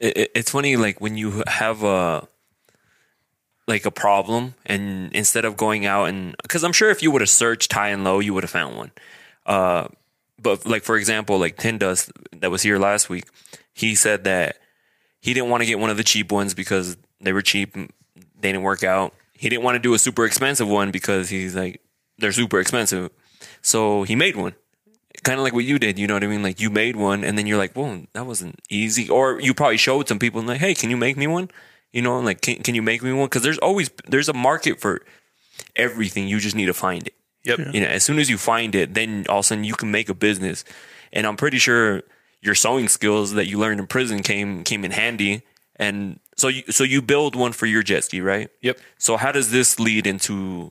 it, it- it's funny like when you have a like a problem and instead of going out and because i'm sure if you would have searched high and low you would have found one uh but like for example like tin dust that was here last week he said that he didn't want to get one of the cheap ones because they were cheap they didn't work out he didn't want to do a super expensive one because he's like they're super expensive so he made one kind of like what you did, you know what I mean? Like you made one and then you're like, well, that wasn't easy. Or you probably showed some people and like, hey, can you make me one? You know, like, can, can you make me one? Because there's always, there's a market for everything. You just need to find it. Yep. You know, as soon as you find it, then all of a sudden you can make a business. And I'm pretty sure your sewing skills that you learned in prison came came in handy. And so you so you build one for your jet ski, right? Yep. So how does this lead into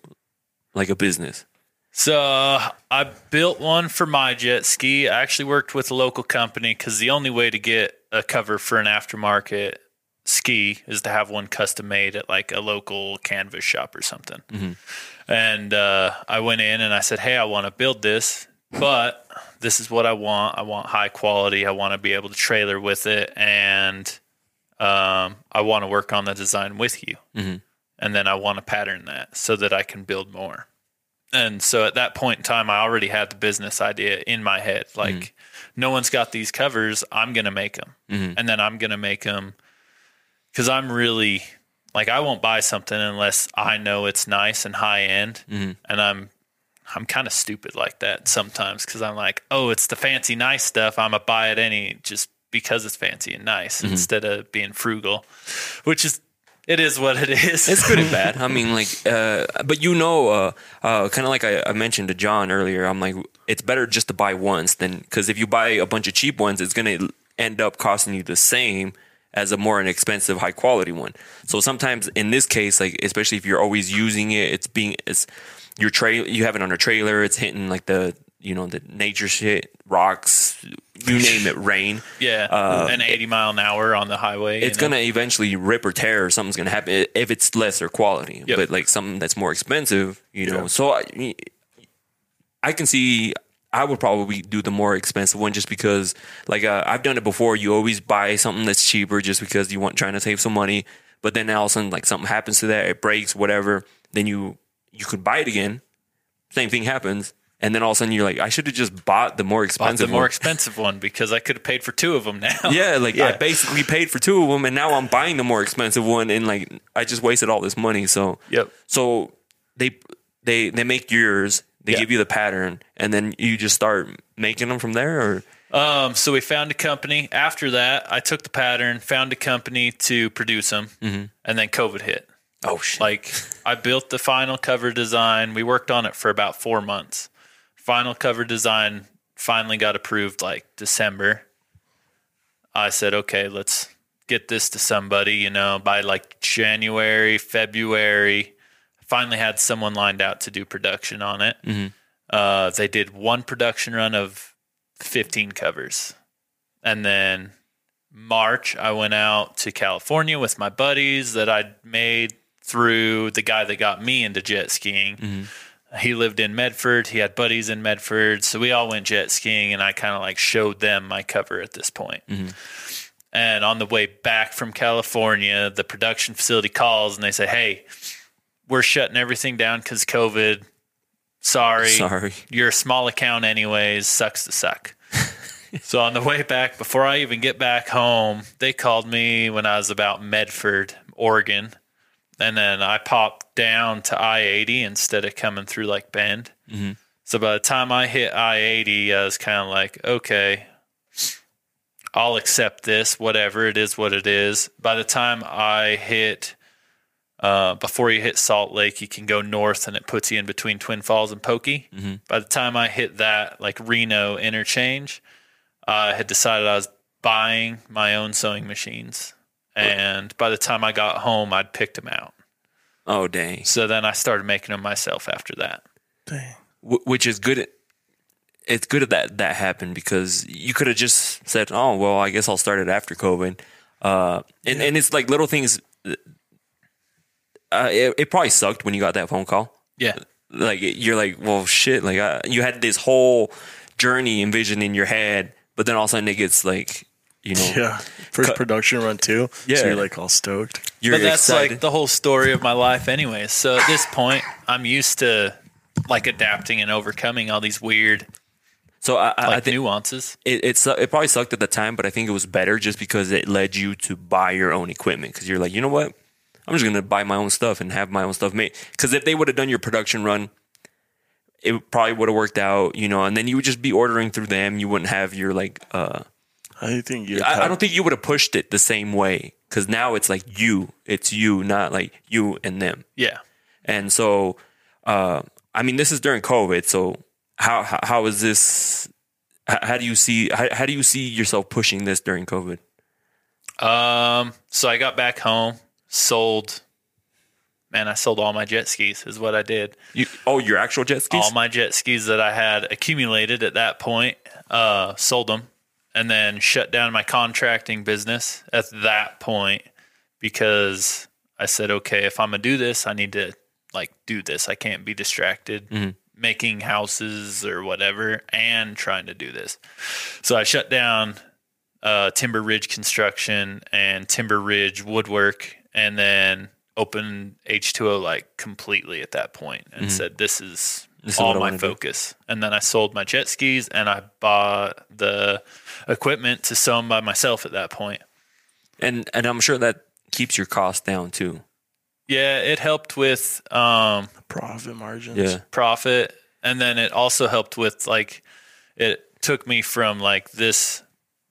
like a business? So I built one for my jet ski. I actually worked with a local company because the only way to get a cover for an aftermarket ski is to have one custom made at like a local canvas shop or something. And uh, I went in and I said, "Hey, I want to build this, but this is what I want. I want high quality. I want to be able to trailer with it, and um, I want to work on the design with you. And then I want to pattern that so that I can build more." And so at that point in time, I already had the business idea in my head. Like, no one's got these covers. I'm going to make them. And then I'm going to make them because I'm really like, I won't buy something unless I know it's nice and high end. And I'm, I'm kind of stupid like that sometimes because I'm like, oh, it's the fancy, nice stuff. I'm to buy it any just because it's fancy and nice instead of being frugal, which is, it is what it is. It's good *laughs* and bad. I mean, like, uh, but you know, uh, uh, kind of like I, I mentioned to John earlier, I'm like, it's better just to buy once than because if you buy a bunch of cheap ones, it's going to end up costing you the same as a more inexpensive, high quality one. So sometimes in this case, like, especially if you're always using it, it's being, it's your trail, you have it on a trailer, it's hitting like the, you know, the nature shit, rocks, you name it, rain. *laughs* Yeah, an 80 mile an hour on the highway. Uh, it's know? gonna eventually rip or tear or something's gonna happen if it's lesser quality Yep. but like something that's more expensive you know so I, I can see i would probably do the more expensive one just because like uh, i've done it before you always buy something that's cheaper just because you want trying to save some money but then all of a sudden like something happens to that it breaks whatever then you you could buy it again same thing happens and then all of a sudden you're like i should have just bought the more Bought expensive the more one. expensive one because I could have paid for two of them now. *laughs* Yeah, like I basically paid for two of them, and now I'm buying the more expensive one, and like I just wasted all this money. So, Yep. So they they they make yours, they Yeah. give you the pattern, and then you just start making them from there. Or Um, so we found a company. After that, I took the pattern, found a company to produce them, Mm-hmm. and then COVID hit. oh shit, Like I built the final cover design. We worked on it for about four months. Final cover design finally got approved like December. I said, okay, let's get this to somebody, you know, by like January, February. Finally had someone lined out to do production on it. Mm-hmm. Uh, they did one production run of 15 covers. And then March, I went out to California with my buddies that I'd made through the guy that got me into jet skiing. Mm-hmm. He lived in Medford. He had buddies in Medford. So we all went jet skiing and I kind of like showed them my cover at this point. Mm-hmm. And on the way back from California, the production facility calls and they say, Hey, we're shutting everything down because COVID. Sorry. Sorry. You're a small account, anyways. Sucks to suck. *laughs* so on the way back, before I even get back home, they called me when I was about Medford Oregon, and then I popped down to I eighty instead of coming through like Bend. Mm-hmm. So by the time I hit I eighty, I was kind of like, okay, I'll accept this, whatever it is, what it is. By the time I hit, uh, before you hit Salt Lake, you can go north and it puts you in between Twin Falls and Pokey. By the time I hit that, like Reno interchange, I had decided I was buying my own sewing machines. And by the time I got home, I'd picked them out. Oh dang. So then I started making them myself after that. Dang. Wh- which is good. It's good that that happened because you could have just said, "Oh, well, I guess I'll start it after COVID." Uh, and and it's like little things. Uh, it, it probably sucked when you got that phone call. Yeah. Like you're like, well, shit. Like I, you had this whole journey envisioned in your head, but then all of a sudden it gets like, you know, Yeah. First Cut- production run too. Yeah. So you're like all stoked. you're but that's excited. like the whole story of my life anyway. So at this point, I'm used to like adapting and overcoming all these weird so I, I, I think nuances. it, it su- it probably sucked at the time, but I think it was better just because it led you to buy your own equipment because you're like, you know what, I'm just gonna buy my own stuff and have my own stuff made. Because if they would have done your production run, it probably would have worked out, you know, and then you would just be ordering through them. You wouldn't have your like. uh I think you. I, I don't think you would have pushed it the same way because now it's like you, it's you, not like you and them. Yeah. And so, uh, I mean, this is during COVID. So how how, how is this? How, how do you see how, how do you see yourself pushing this during COVID? Um, so I got back home, sold. Man, I sold all my jet skis. Is what I did. You oh, your actual jet skis? All my jet skis that I had accumulated at that point, uh, sold them, and then shut down my contracting business at that point because I said, okay, if I'm gonna do this, I need to like do this. I can't be distracted making houses or whatever and trying to do this. So I shut down uh, Timber Ridge Construction and Timber Ridge Woodwork, and then opened H2O like completely at that point and said, "This is This is all what my wanna do." focus." And then I sold my jet skis and I bought the equipment to sew them by myself at that point. and and I'm sure that keeps your costs down too. Yeah, it helped with um, profit margins. Yeah. profit and then it also helped with like it took me from like this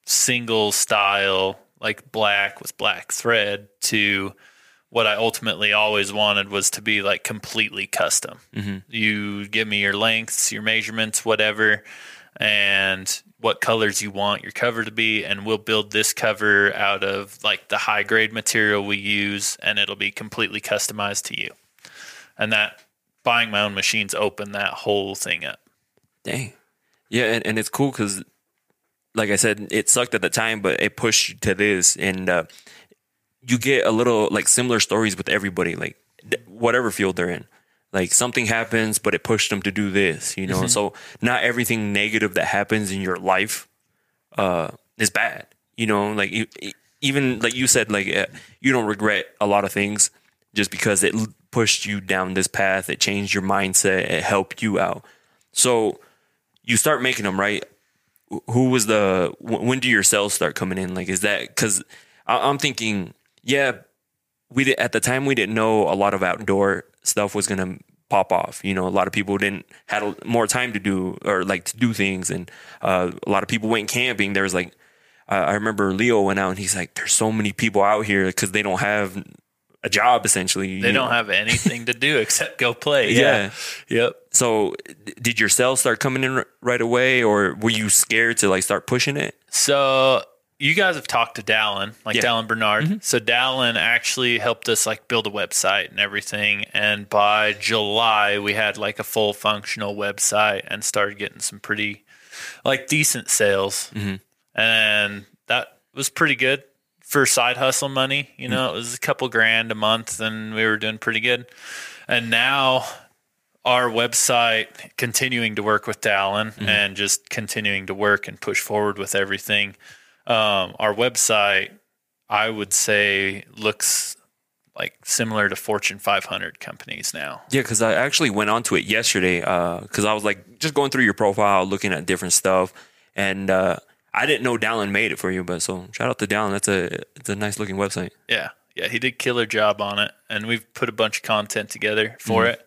single style like black with black thread to what I ultimately always wanted was to be like completely custom. Mm-hmm. You give me your lengths, your measurements, whatever, and what colors you want your cover to be, and we'll build this cover out of like the high grade material we use, and it'll be completely customized to you. And that buying my own machines opened that whole thing up. Dang. Yeah, and, and it's cool because, like I said, it sucked at the time, but it pushed you to this, and uh, you get a little like similar stories with everybody, like th- whatever field they're in. Like something happens, but it pushed them to do this, you know. So not everything negative that happens in your life uh, is bad, you know. Like even like you said, like uh, you don't regret a lot of things just because it l- pushed you down this path. It changed your mindset. It helped you out. So you start making them right. Wh- Who was the? When do your sales start coming in? Like, is that because I'm thinking, yeah, we did at the time we didn't know a lot of outdoor stuff was gonna pop off. You know, a lot of people didn't had more time to do or like to do things, and uh, a lot of people went camping. There was like, uh, I remember Leo went out and he's like, "There's so many people out here because they don't have a job essentially. They don't know? have anything to do *laughs* except go play. Yeah. Yeah. Yep. So, d- did your sales start coming in right away, or were you scared to like start pushing it? So you guys have talked to Dallin, like Yeah. Dallin Bernard. Mm-hmm. So Dallin actually helped us like build a website and everything. And by July, we had like a full functional website and started getting some pretty like decent sales. Mm-hmm. And that was pretty good for side hustle money. You know, it was a couple grand a month and we were doing pretty good. And now our website continuing to work with Dallin and just continuing to work and push forward with everything. Um, our website, I would say, looks like similar to Fortune 500 companies now. Yeah, because I actually went onto it yesterday because I was like just going through your profile, looking at different stuff, and uh, I didn't know Dallin made it for you. But so shout out to Dallin. That's a it's a nice looking website. Yeah, yeah, he did killer job on it, and we've put a bunch of content together for it.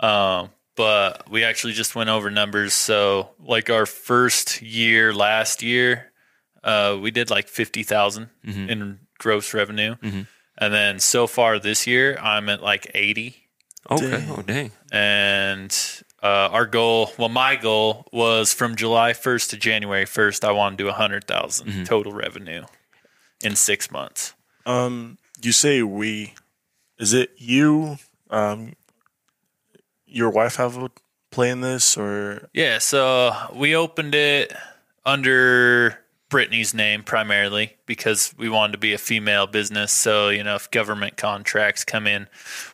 Um, but we actually just went over numbers. So, like our first year last year, uh, we did like fifty in gross revenue, and then so far this year, I'm at like eighty. Okay. Oh dang. And uh, our goal, well, my goal was from July 1st to January 1st, I want to do 100,000 total revenue in six months. Um, you say we. Is it you? Um, your wife have a play in this, or Yeah, so we opened it under Brittany's name primarily because we wanted to be a female business. So, you know, if government contracts come in,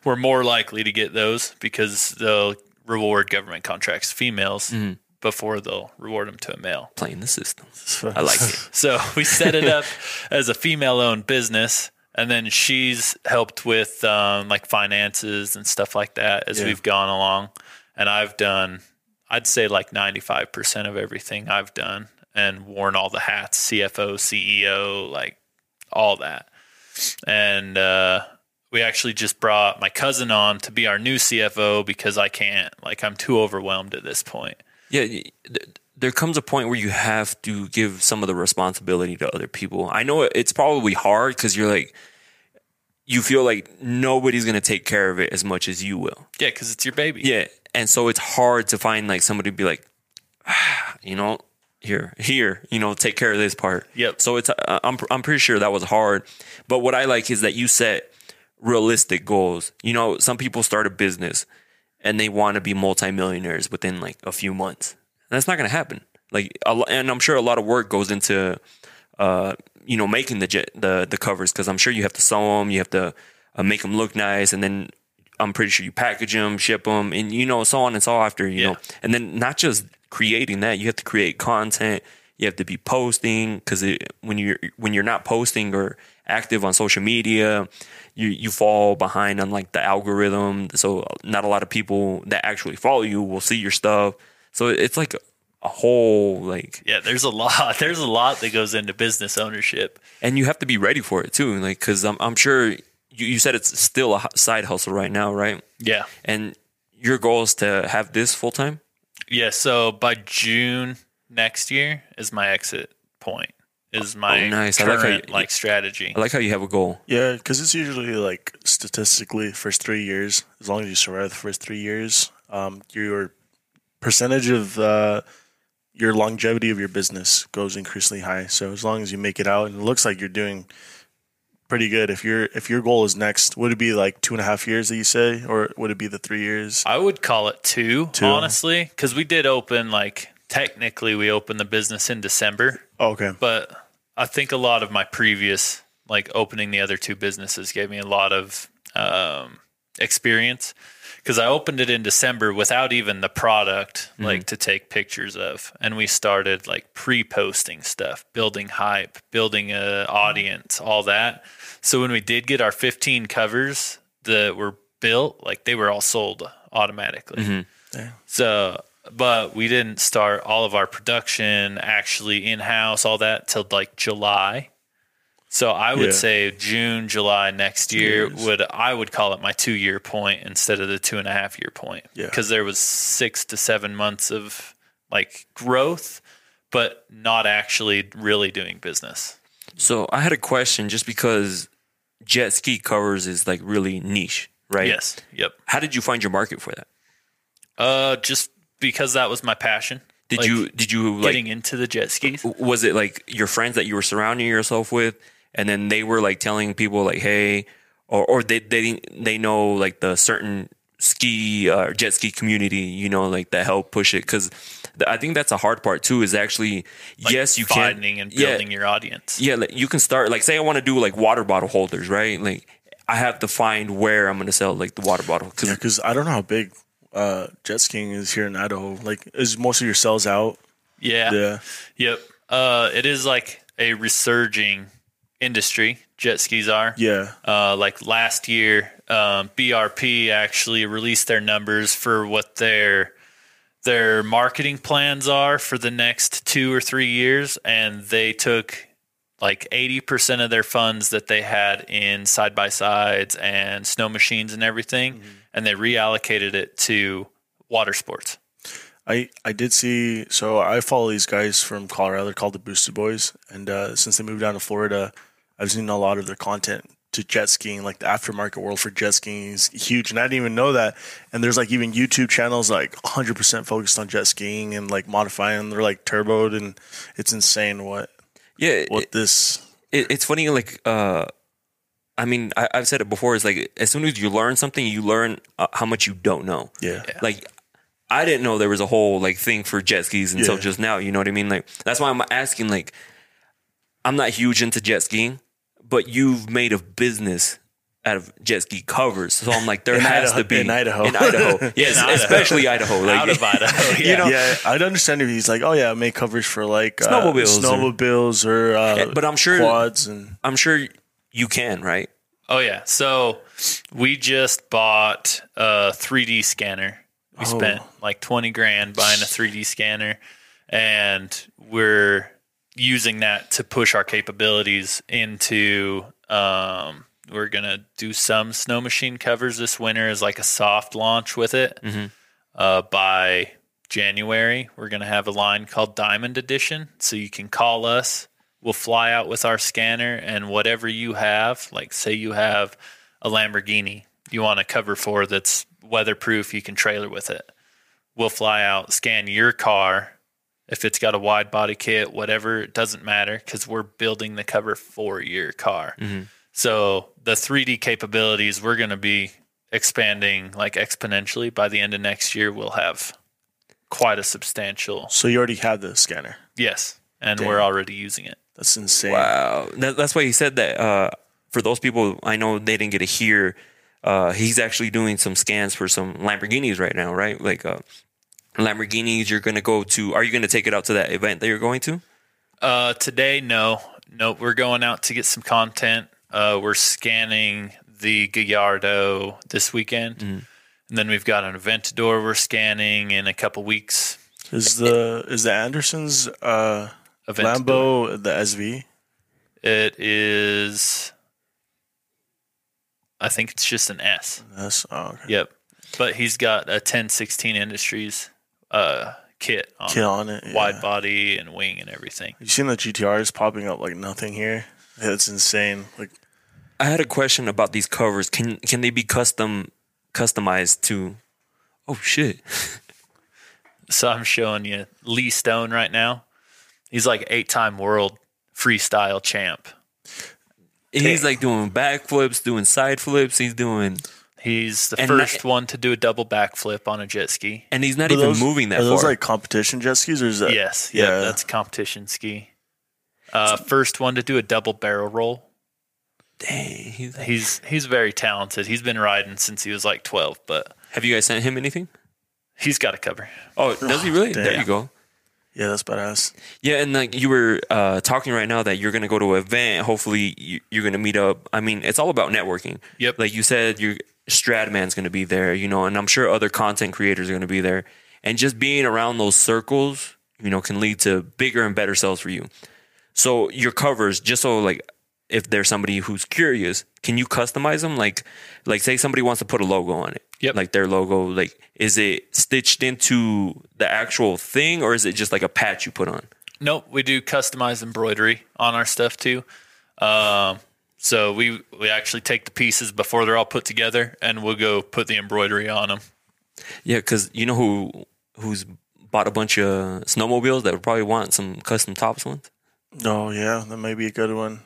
we're more likely to get those because they'll reward government contracts females before they'll reward them to a male. Playing the system. *laughs* I like it. So we set it up *laughs* as a female owned business. And then she's helped with um, like finances and stuff like that as Yeah. we've gone along. And I've done, I'd say like 95% of everything I've done and worn all the hats CFO, CEO, like all that. And uh, we actually just brought my cousin on to be our new CFO because I can't, like, I'm too overwhelmed at this point. Yeah, th- there comes a point where you have to give some of the responsibility to other people. I know it's probably hard because you're like, you feel like nobody's gonna take care of it as much as you will. Yeah, because it's your baby. Yeah, and so it's hard to find like somebody to be like, ah, *sighs* you know, here, here, you know, take care of this part. Yep. So it's uh, I'm I'm pretty sure that was hard, but what I like is that you set realistic goals. You know, some people start a business and they want to be multimillionaires within like a few months. And That's not going to happen. Like, and I'm sure a lot of work goes into, uh, you know, making the jet, the the covers because I'm sure you have to sew them, you have to uh, make them look nice, and then I'm pretty sure you package them, ship them, and you know, so on and so after. You Yeah. know, and then not just creating that, you have to create content. You have to be posting because when you're when you're not posting or active on social media, you you fall behind on like the algorithm. So not a lot of people that actually follow you will see your stuff. So it's like a, whole like, Yeah, there's a lot. *laughs* There's a lot that goes into business ownership. and you have to be ready for it too. Like because I'm I'm sure you, you said it's still a side hustle right now, right? Yeah. And your goal is to have this full time. Yeah. So by June next year is my exit point. Is my Oh, nice. Current like like, how you- strategy. I like how you have a goal. yeah, because it's usually like statistically first three years. As long as you survive the first three years, um, your percentage of uh, your longevity of your business goes increasingly high. So as long as you make it out, and it looks like you're doing pretty good. If your if your goal is next, would it be like two and a half years that you say, or would it be the three years? I would call it two, Two. honestly, because we did open like technically we opened the business in December, Oh, okay. but I think a lot of my previous like opening the other two businesses gave me a lot of um, experience. Because I opened it in December without even the product like to take pictures of, and we started like pre-posting stuff, building hype, building a audience, all that. So when we did get our 15 covers that were built, like they were all sold automatically. yeah. So, but we didn't start all of our production actually in house, all that till like July. So I would Yeah. say June, July next year years. would I would call it my two year point instead of the two and a half year point. Yeah. Because there was six to seven months of like growth, but not actually really doing business. So I had a question just because jet ski covers is like really niche, right? Yes. Yep. How did you find your market for that? Uh just because that was my passion. Did Like, you did you like getting into the jet skis? was it like your friends that you were surrounding yourself with and then they were like telling people like hey or or they they they know like the certain ski uh, jet ski community you know like that help push it cuz I think that's a hard part too is actually Like yes you can finding and yeah, building your audience. yeah like you can start like say I want to do like water bottle holders right like I have to find where I'm going to sell like the water bottle cuz Yeah, because I don't know how big uh, jet skiing is here in Idaho. Like, is most of your sales out? Yeah. Yeah. Yep. Uh, it is like a resurging industry. Jet skis are. Yeah. Uh, like last year, um, BRP actually released their numbers for what their their marketing plans are for the next two or three years, and they took like 80% of their funds that they had in side by sides and snow machines and everything, and they reallocated it to water sports. I, I did see so I follow these guys from Colorado. They're called the Boosted Boys, and uh, since they moved down to Florida, I've seen a lot of their content to jet skiing. Like the aftermarket world for jet skiing is huge, and I didn't even know that. And there's like even YouTube channels like 100 percent focused on jet skiing and like modifying. They're like turboed, and it's insane what Yeah, what it, this. it, it's funny. Like, uh, I mean, I, I've said it before. It's like as soon as you learn something, you learn uh, how much you don't know. Yeah. Like, I didn't know there was a whole like thing for jet skis until Yeah. just now. You know what I mean? Like, that's why I'm asking. Like, I'm not huge into jet skiing, but you've made a business out of jet ski covers. So I'm like, there In has Idaho- to be in Idaho. In Idaho, *laughs* yes, Idaho. especially Idaho. *laughs* Like, Out of Idaho. *laughs* Yeah. know- Yeah, I'd understand if he's like, oh yeah, I make covers for like uh, Snowmobiles or- or, uh, but I'm sure- quads and I'm sure you can, right? Oh yeah. So we just bought a 3D scanner. We Oh. spent like 20 grand buying a 3D scanner and we're using that to push our capabilities into um we're going to do some snow machine covers this winter as like a soft launch with it. Uh by January, we're going to have a line called Diamond Edition so you can call us we'll fly out with our scanner and whatever you have, like say you have a Lamborghini you want to cover for that's weatherproof, you can trailer with it. We'll fly out, scan your car. If it's got a wide body kit, whatever, it doesn't matter because we're building the cover for your car. Mm-hmm. So the 3D capabilities, we're going to be expanding like exponentially. By the end of next year, we'll have quite a substantial, so you already have the scanner. yes, and Damn. we're already using it. That's insane. Wow, that, that's why he said that. Uh, for those people, I know they didn't get to hear. Uh, he's actually doing some scans for some Lamborghinis right now, right? Like uh, Lamborghinis, you're gonna go to. Are you gonna take it out to that event that you're going to? Uh, today, no, no, we're going out to get some content. Uh, we're scanning the Gallardo this weekend, and then we've got an Aventador we're scanning in a couple weeks. Is the is the Andersons uh, Aventador. Lambo the SV? It is, I think it's just an S. That's oh, okay. Yep, but he's got a 1016 Industries uh kit on, Kit on it. yeah. wide body and wing and everything. You seen the GTRs popping up like nothing here? It's insane. Like I had a question about these covers. Can can they be custom customized to? Oh shit! *laughs* So I'm showing you Lee Stone right now. He's like eight time world freestyle champ. He's like doing backflips, doing side flips. He's doing, He's the And first not- one to do a double backflip on a jet ski. and he's not are even those- moving that Are those far. like competition jet skis or is that? yes, yeah, yeah. that's a competition ski. Uh, first one to do a double barrel roll. Dang, he's, He's he's very talented. He's been riding since he was like 12, but have you guys sent him anything? he's got a cover. Oh, does he really? There you go. Yeah, that's badass. Yeah, and like you were uh, talking right now that you're gonna go to an event. Hopefully, you, you're gonna meet up. I mean, it's all about networking. Yep. Like you said, your Stradman's gonna be there. You know, and I'm sure other content creators are gonna be there. And just being around those circles, you know, can lead to bigger and better sales for you. So your covers, just so like if there's somebody who's curious, can you customize them? Like, like say somebody wants to put a logo on it. Yep. Like their logo, like is it stitched into the actual thing, or is it just like a patch you put on? Nope, we do customized embroidery on our stuff too. Um, so we we actually take the pieces before they're all put together, and we'll go put the embroidery on them. Yeah, because you know who who's bought a bunch of snowmobiles that would probably want some custom tops ones. Oh yeah, that may be a good one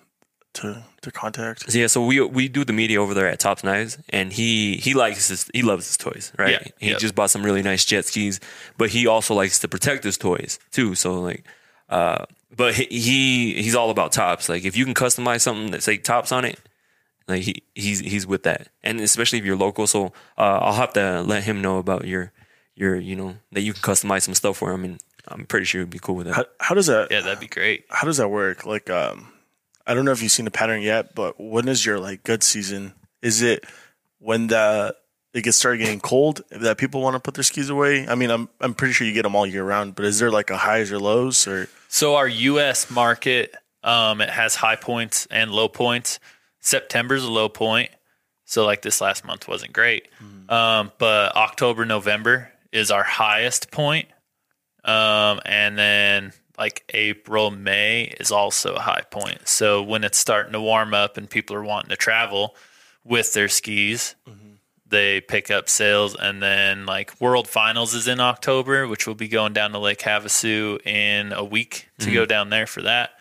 to to contact. So, yeah, so we we do the media over there at Tops Knives, and he he likes his he loves his toys, right? Yeah, he yep. just bought some really nice jet skis, but he also likes to protect his toys too. So like, uh, but he, he he's all about tops. Like if you can customize something that say tops on it, like he he's he's with that, and especially if you're local. So uh, I'll have to let him know about your your you know that you can customize some stuff for him, and I'm pretty sure he'd be cool with that. How, how does that Yeah, that'd be great. how does that work? Like, um, I don't know if you've seen the pattern yet, but when is your like good season? Is it when the it gets started getting cold that people want to put their skis away? I mean, I'm I'm pretty sure you get them all year round, but is there like a highs or lows or So our U.S. market, Um, it has high points and low points. September's a low point, so like this last month wasn't great. Um, but October, November is our highest point, um, and then like April, May is also a high point. So when it's starting to warm up and people are wanting to travel with their skis, mm-hmm. they pick up sales. And then like World Finals is in October, which we'll be going down to Lake Havasu in a week to go mm-hmm. down there for that.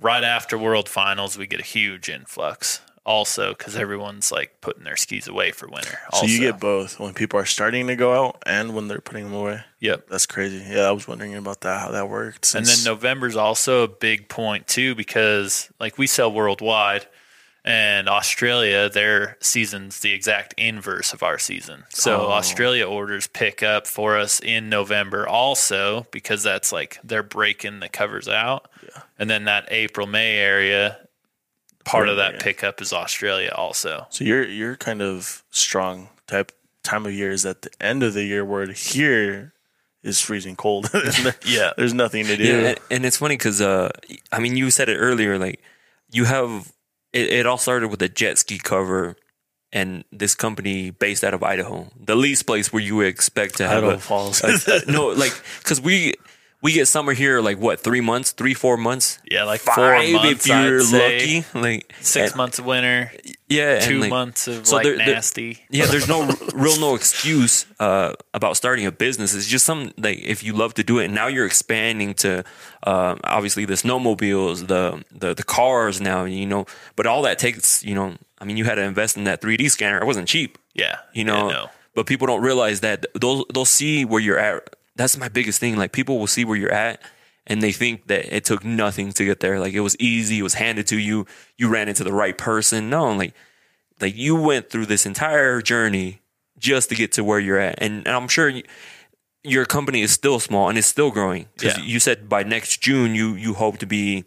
Right after World Finals, we get a huge influx. Also, because everyone's like putting their skis away for winter. So Also. you get both when people are starting to go out and when they're putting them away. yep. That's crazy. Yeah, I was wondering about that, how that worked. And then November's also a big point too because like we sell worldwide and Australia their season's the exact inverse of our season. So Oh. Australia orders pick up for us in November also because that's like they're breaking the covers out. yeah. And then that April May area part of that Yeah. pickup is Australia also. So you're you're kind of strong type time of year is at the end of the year where here is freezing cold. *laughs* *laughs* Yeah. There's nothing to do. Yeah, and, and it's funny because uh, I mean, you said it earlier. Like, you have it, it all started with a jet ski cover, and this company based out of Idaho, the least place where you would expect to have Idaho a, Falls. a- a- *laughs* no, like because we we get summer here like what three months, three four months, Yeah, like five four if you're lucky. Like Six and- months of winter, yeah, two and, like, months of so like there- there- nasty. yeah, there's no *laughs* real no excuse uh, about starting a business. It's just something like if you love to do it, and now you're expanding to uh, obviously the snowmobiles, the, the the cars now, you know. But all that takes, you know, I mean, you had to invest in that 3D scanner. It wasn't cheap, Yeah. you know. Yeah, no. But people don't realize that they'll they'll see where you're at. That's my biggest thing. Like people will see where you're at. And they think that it took nothing to get there. Like it was easy. It was handed to you. You ran into the right person. No, like like you went through this entire journey just to get to where you're at and, and i'm sure you, your company is still small and it's still growing because Yeah. you said by next june you you hope to be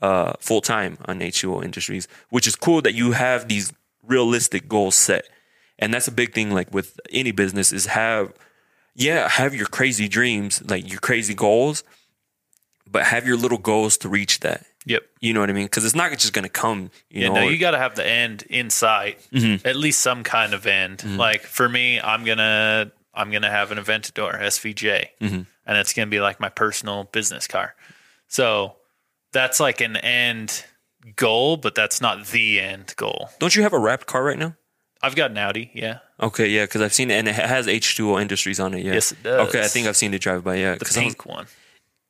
uh, full-time on h2o industries which is cool that you have these realistic goals set and that's a big thing like with any business is have yeah have your crazy dreams like your crazy goals but have your little goals to reach that. Yep. you know what i mean? Because it's not just gonna come you Yeah, know? no, you got to have the end in sight, mm-hmm. at least some kind of end. Mm-hmm. Like for me, I'm gonna I'm gonna have an Aventador SVJ, mm-hmm. and it's gonna be like my personal business car. So that's like an end goal, but that's not the end goal. don't you have a wrapped car right now? I've got an Audi, yeah, Okay, yeah, because I've seen it and it has H2O Industries on it. Yeah. Yes, it does. Okay, I think I've seen it drive by. Yeah, the I was- pink one.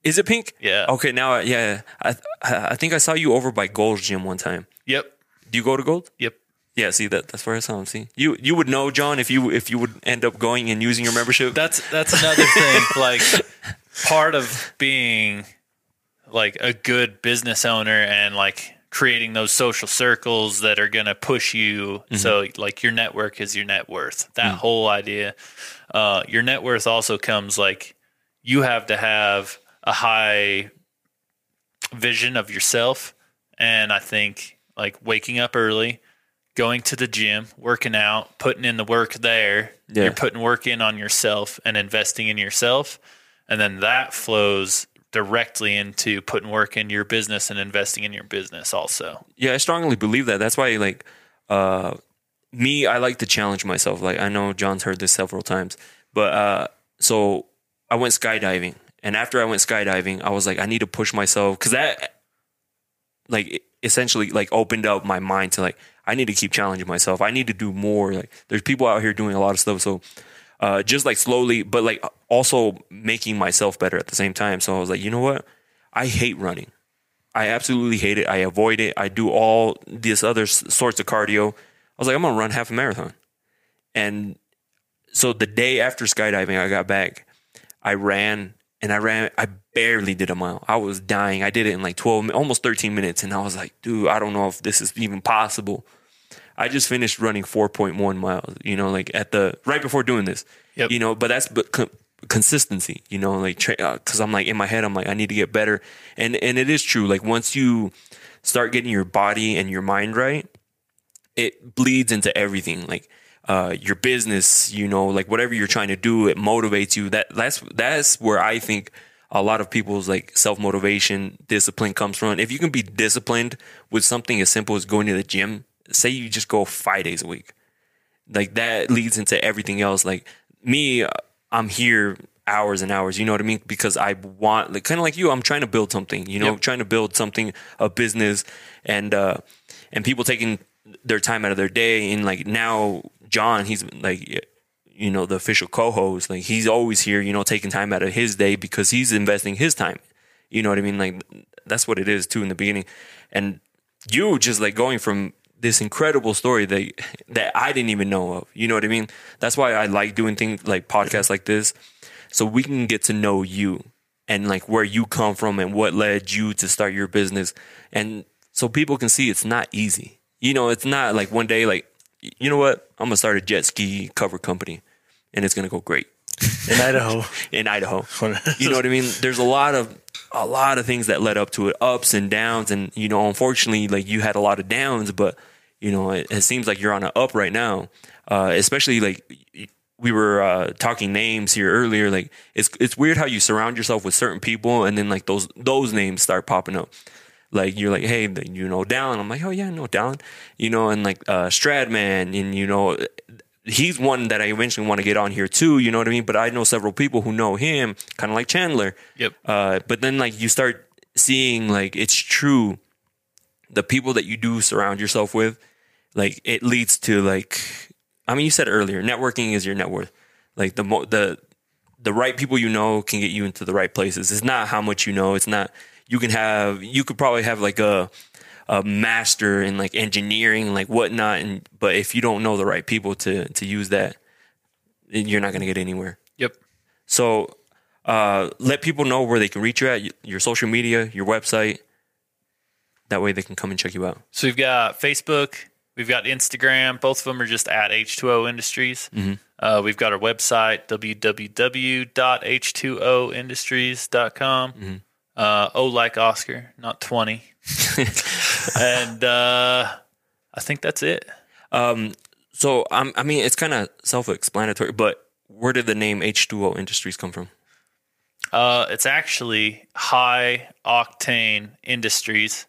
is it pink? Yeah. Okay, now yeah, I I think I saw you over by Gold's Gym one time. Yep, Do you go to Gold? yep. Yeah, see that that's where I saw him. See, you you would know John if you if you would end up going and using your membership. That's that's another thing. *laughs* Like part of being like a good business owner and like creating those social circles that are going to push you. So like your network is your net worth. That whole idea. Uh, your net worth also comes like you have to have a high vision of yourself. And I think like waking up early, going to the gym, working out, putting in the work there, Yeah. you're putting work in on yourself and investing in yourself. And then that flows directly into putting work in your business and investing in your business also. yeah, I strongly believe that. That's why like uh me, I like to challenge myself. Like I know John's heard this several times, but uh so I went skydiving, and after I went skydiving, I was like, I need to push myself because that like essentially like opened up my mind to like I need to keep challenging myself. I need to do more. Like there's people out here doing a lot of stuff, so uh, just like slowly, but like also making myself better at the same time. So I was like, you know what? I hate running. I absolutely hate it. I avoid it. I do all this other sorts of cardio. I was like, I'm gonna run half a marathon. And so the day after skydiving, I got back. I ran and I ran. I barely did a mile. I was dying. I did it in like 12, mi- almost 13 minutes. And I was like, dude, I don't know if this is even possible. I just finished running 4.1 miles, you know, like at the right before doing this, Yep. you know, but that's but con- consistency, you know, like, tra- uh, cause I'm like in my head, I'm like, I need to get better. And, and it is true. Like once you start getting your body and your mind right, it bleeds into everything. Like, uh, your business, you know, like whatever you're trying to do, it motivates you. That that's that's where I think a lot of people's like self motivation, discipline comes from. If you can be disciplined with something as simple as going to the gym, say you just go five days a week, like that leads into everything else. Like me, uh, I'm here hours and hours. You know what I mean? Because I want, like, kind of like you, I'm trying to build something. You know, Yep. trying to build something, a business, and uh, and people taking their time out of their day. And like now, John, he's like, you know, the official co-host. Like he's always here. You know, taking time out of his day because he's investing his time. You know what I mean? Like that's what it is too in the beginning. And you just like going from this incredible story that that I didn't even know of. You know what I mean? That's why I like doing things like podcasts like this, so we can get to know you and like where you come from and what led you to start your business, and so people can see it's not easy. You know, it's not like one day like, you know what? I'm gonna start a jet ski cover company, and it's gonna go great in Idaho. *laughs* in Idaho. *laughs* you know what I mean? There's a lot of a lot of things that led up to it, ups and downs, and you know, unfortunately, like you had a lot of downs, but you know, it, it seems like you're on an up right now. Uh, especially like we were uh, talking names here earlier. Like it's it's weird how you surround yourself with certain people, and then like those those names start popping up. Like you're like, hey, you know, Dallin. I'm like, oh yeah, no, Dallin. You know, and like uh, Stradman, and you know, he's one that I eventually want to get on here too. You know what I mean? But I know several people who know him, kind of like Chandler. Yep. Uh, but then like you start seeing like it's true. The people that you do surround yourself with, like it leads to like, I mean, you said earlier, networking is your net worth. Like the mo- the the right people you know can get you into the right places. It's not how much you know. It's not you can have you could probably have like a a master in like engineering, like whatnot, and but if you don't know the right people to to use that, then you're not gonna get anywhere. Yep. So uh, let people know where they can reach you at, your social media, your website. That way they can come and check you out. So we've got Facebook, we've got Instagram. Both of them are just at H2O Industries. Uh, we've got our website, www.h2oindustries.com. Uh, o like Oscar, not 20. *laughs* and uh, I think that's it. So um, I mean, it's kind of self-explanatory, but where did the name H2O Industries come from? Uh, it's actually high octane industries,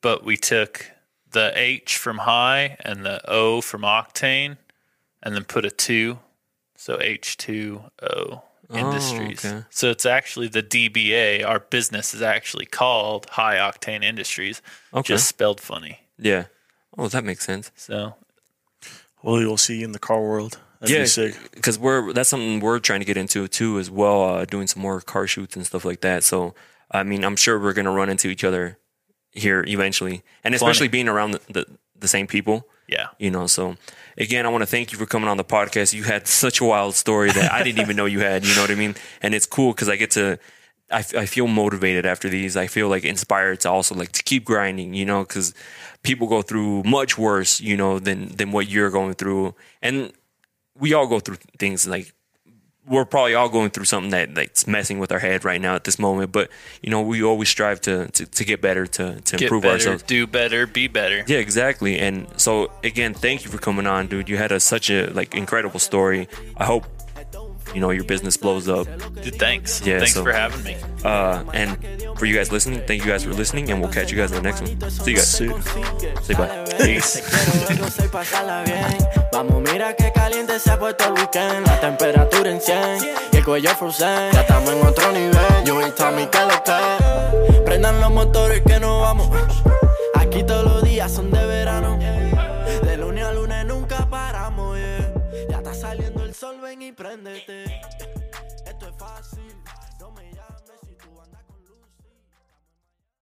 but we took the H from high and the O from octane, and then put a two, so H two O Industries. okay. So it's actually the DBA. Our business is actually called High Octane Industries, Okay. just spelled funny. Yeah. Oh, that makes sense. So Well, you'll see you in the car world. That'd yeah, because we're that's something we're trying to get into too as well. Uh, doing some more car shoots and stuff like that. So I mean, I'm sure we're gonna run into each other here eventually, and especially being around the, the, the same people. yeah, You know, so again, I want to thank you for coming on the podcast. You had such a wild story that I didn't even know you had. You know what I mean? And it's cool because I get to. I, f- I feel motivated after these. I feel like inspired to also like to keep grinding, you know, because people go through much worse, you know, than than what you're going through, and we all go through things like we're probably all going through something that that's messing with our head right now at this moment. But you know, we always strive to to, to get better, to to get improve better, ourselves. do better, be better. Yeah, exactly. And so again, thank you for coming on, dude. You had a, such a like incredible story. I hope you know your business blows up. Dude, thanks. Yeah, thanks for having me. Uh, and for you guys listening, thank you guys for listening, and we'll catch you guys in the next one. See you guys. soon. Say bye. Peace.